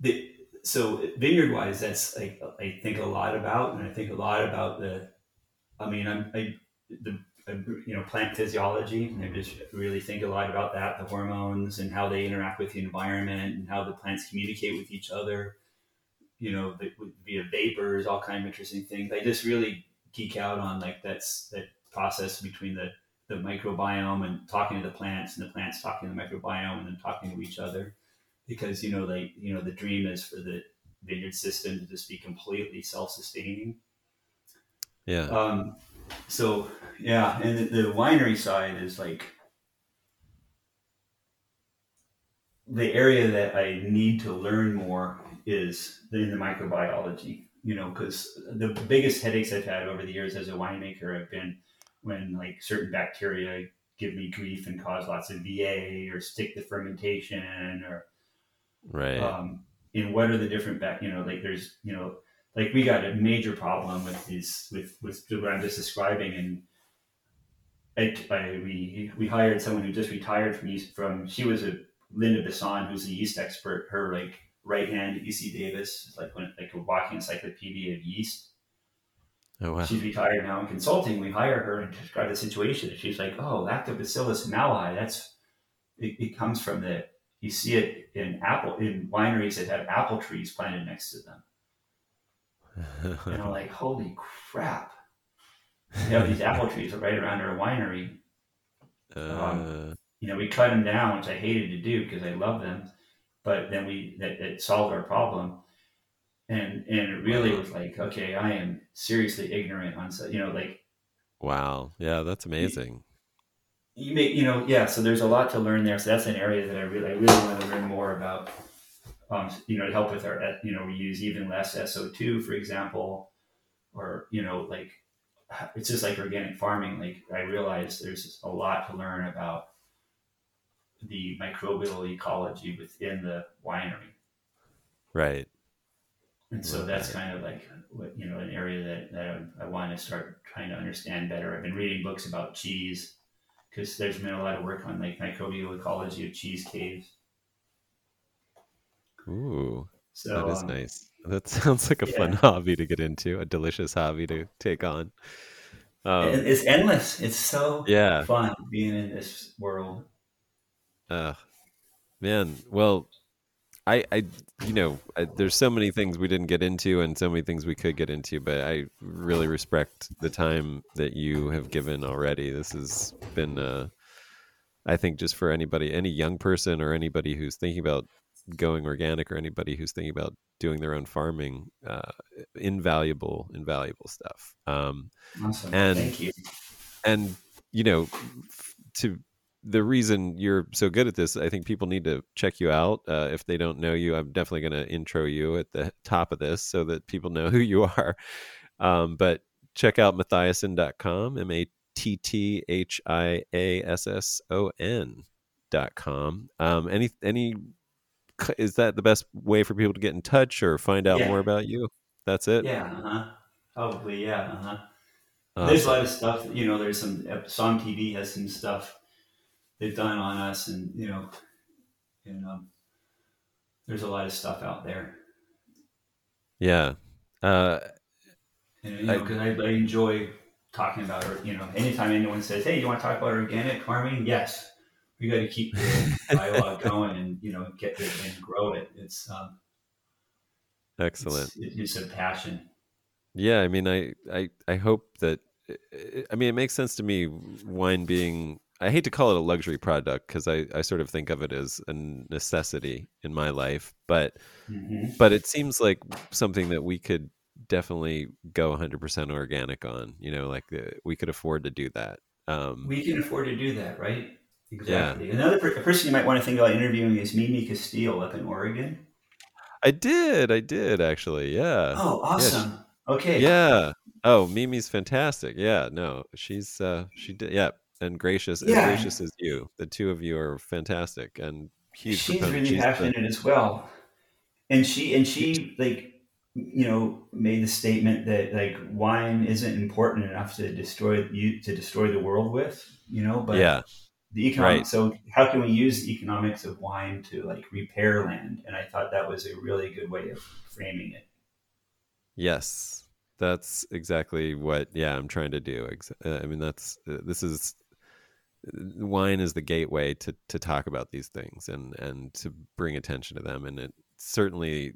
the so vineyard wise, that's like I think a lot about, and I think a lot about the. I mean, I'm I the you know plant physiology, I just really think a lot about that, the hormones and how they interact with the environment, and how the plants communicate with each other. You know, the, via vapors, all kind of interesting things. I just really geek out on like that's that process between the the microbiome and talking to the plants, and the plants talking to the microbiome, and then talking to each other because you know like you know the dream is for the vineyard system to just be completely self-sustaining Yeah, um, so yeah and the, the winery side is like the area that i need to learn more is in the microbiology you know because the biggest headaches i've had over the years as a winemaker have been when like certain bacteria give me grief and cause lots of va or stick the fermentation or right. um, in what are the different back you know like there's you know like we got a major problem with these with with what i'm just describing and I, I, we we hired someone who just retired from yeast from she was a Linda Bisson, who's a yeast expert her like right hand at uc davis is like when like a walking encyclopedia of yeast oh wow. she's retired now in consulting we hire her and describe the situation and she's like oh Lactobacillus mali that's it, it comes from the you see it in apple in wineries that have apple trees planted next to them and i'm like holy crap. You have these apple trees right around our winery. Uh, you know we cut them down which i hated to do because i love them but then we that, it solved our problem. And and it really was like okay i am seriously ignorant on so you know like wow. Yeah, that's amazing. you make you know yeah so there's a lot to learn there. So that's an area that i really i really want to learn more about um, you know to help with our you know we use even less so2 for example or you know like it's just like organic farming. Like i realize there's a lot to learn about the microbial ecology within the winery. Right. and so that's kind of like what you know an area that, that I, I want to start trying to understand better. I've been reading books about cheese because there's been a lot of work on like microbial ecology of cheese caves Ooh, so that is um, nice. That sounds like a fun hobby to get into, a delicious hobby to take on. Um, it- it's endless it's so yeah. fun being in this world Uh, man, well, I, I, you know, I, there's so many things we didn't get into, and so many things we could get into. But I really respect the time that you have given already. This has been, uh, I think, just for anybody, any young person or anybody who's thinking about going organic, or anybody who's thinking about doing their own farming, uh, invaluable, invaluable stuff. Um, awesome And- thank you and you know to the reason you're so good at this i think people need to check you out uh, if they don't know you i'm definitely going to intro you at the top of this so that people know who you are um, but check out matthiasson.com m-a-t-t-h-i-a-s-s-o-n dot com um, any any is that the best way for people to get in touch or find out Yeah. more about you that's it yeah uh-huh probably yeah uh-huh There's a lot of stuff. You know, there's some SOMM TV has some stuff they've done on us, and you know, and um, there's a lot of stuff out there. Yeah. Uh, and, you know, because I, I, enjoy talking about it. You know, anytime anyone says, "Hey, you want to talk about organic farming?" Yes, we got to keep the dialogue going and you know get it and grow it. It's um, excellent. It's, it's a passion. Yeah, I mean, I I I hope that. I mean, it makes sense to me. Wine being I hate to call it a luxury product because I, I sort of think of it as a necessity in my life, but mm-hmm. but it seems like something that we could definitely go 100% organic on. You know, like uh, we could afford to do that. Um, we can afford to do that, right? Exactly. Yeah. Another per- person you might want to think about interviewing is Mimi Casteel up in Oregon. I did. I did actually. Yeah. Oh, awesome. Yeah, she, okay. Yeah. Oh, Mimi's fantastic. Yeah. No, she's uh she did. Yeah and gracious yeah. as gracious as you. The two of you are fantastic and huge. She's really She's passionate the... as well, and she and she like you know made the statement that like wine isn't important enough to destroy you to destroy the world with you know but yeah the economic right. so how can we use the economics of wine to like repair land? And i thought that was a really good way of framing it. Yes. That's exactly what yeah i'm trying to do. Uh, i mean that's uh, this is wine is the gateway to to talk about these things and and to bring attention to them. And it certainly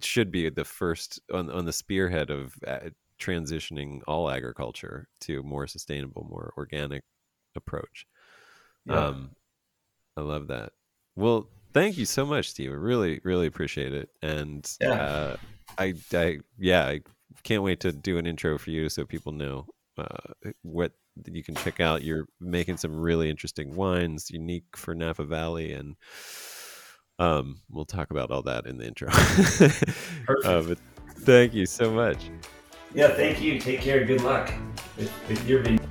should be the first on on the spearhead of uh, transitioning all agriculture to a more sustainable more organic approach yeah. um i love that well thank you so much steve i really really appreciate it and yeah. uh i i yeah i can't wait to do an intro for you so people know uh, what you can check out. You're making some really interesting wines, unique for Napa Valley, and um, we'll talk about all that in the intro. Uh, but thank you so much. Yeah, thank you. Take care. Good luck with, with your video.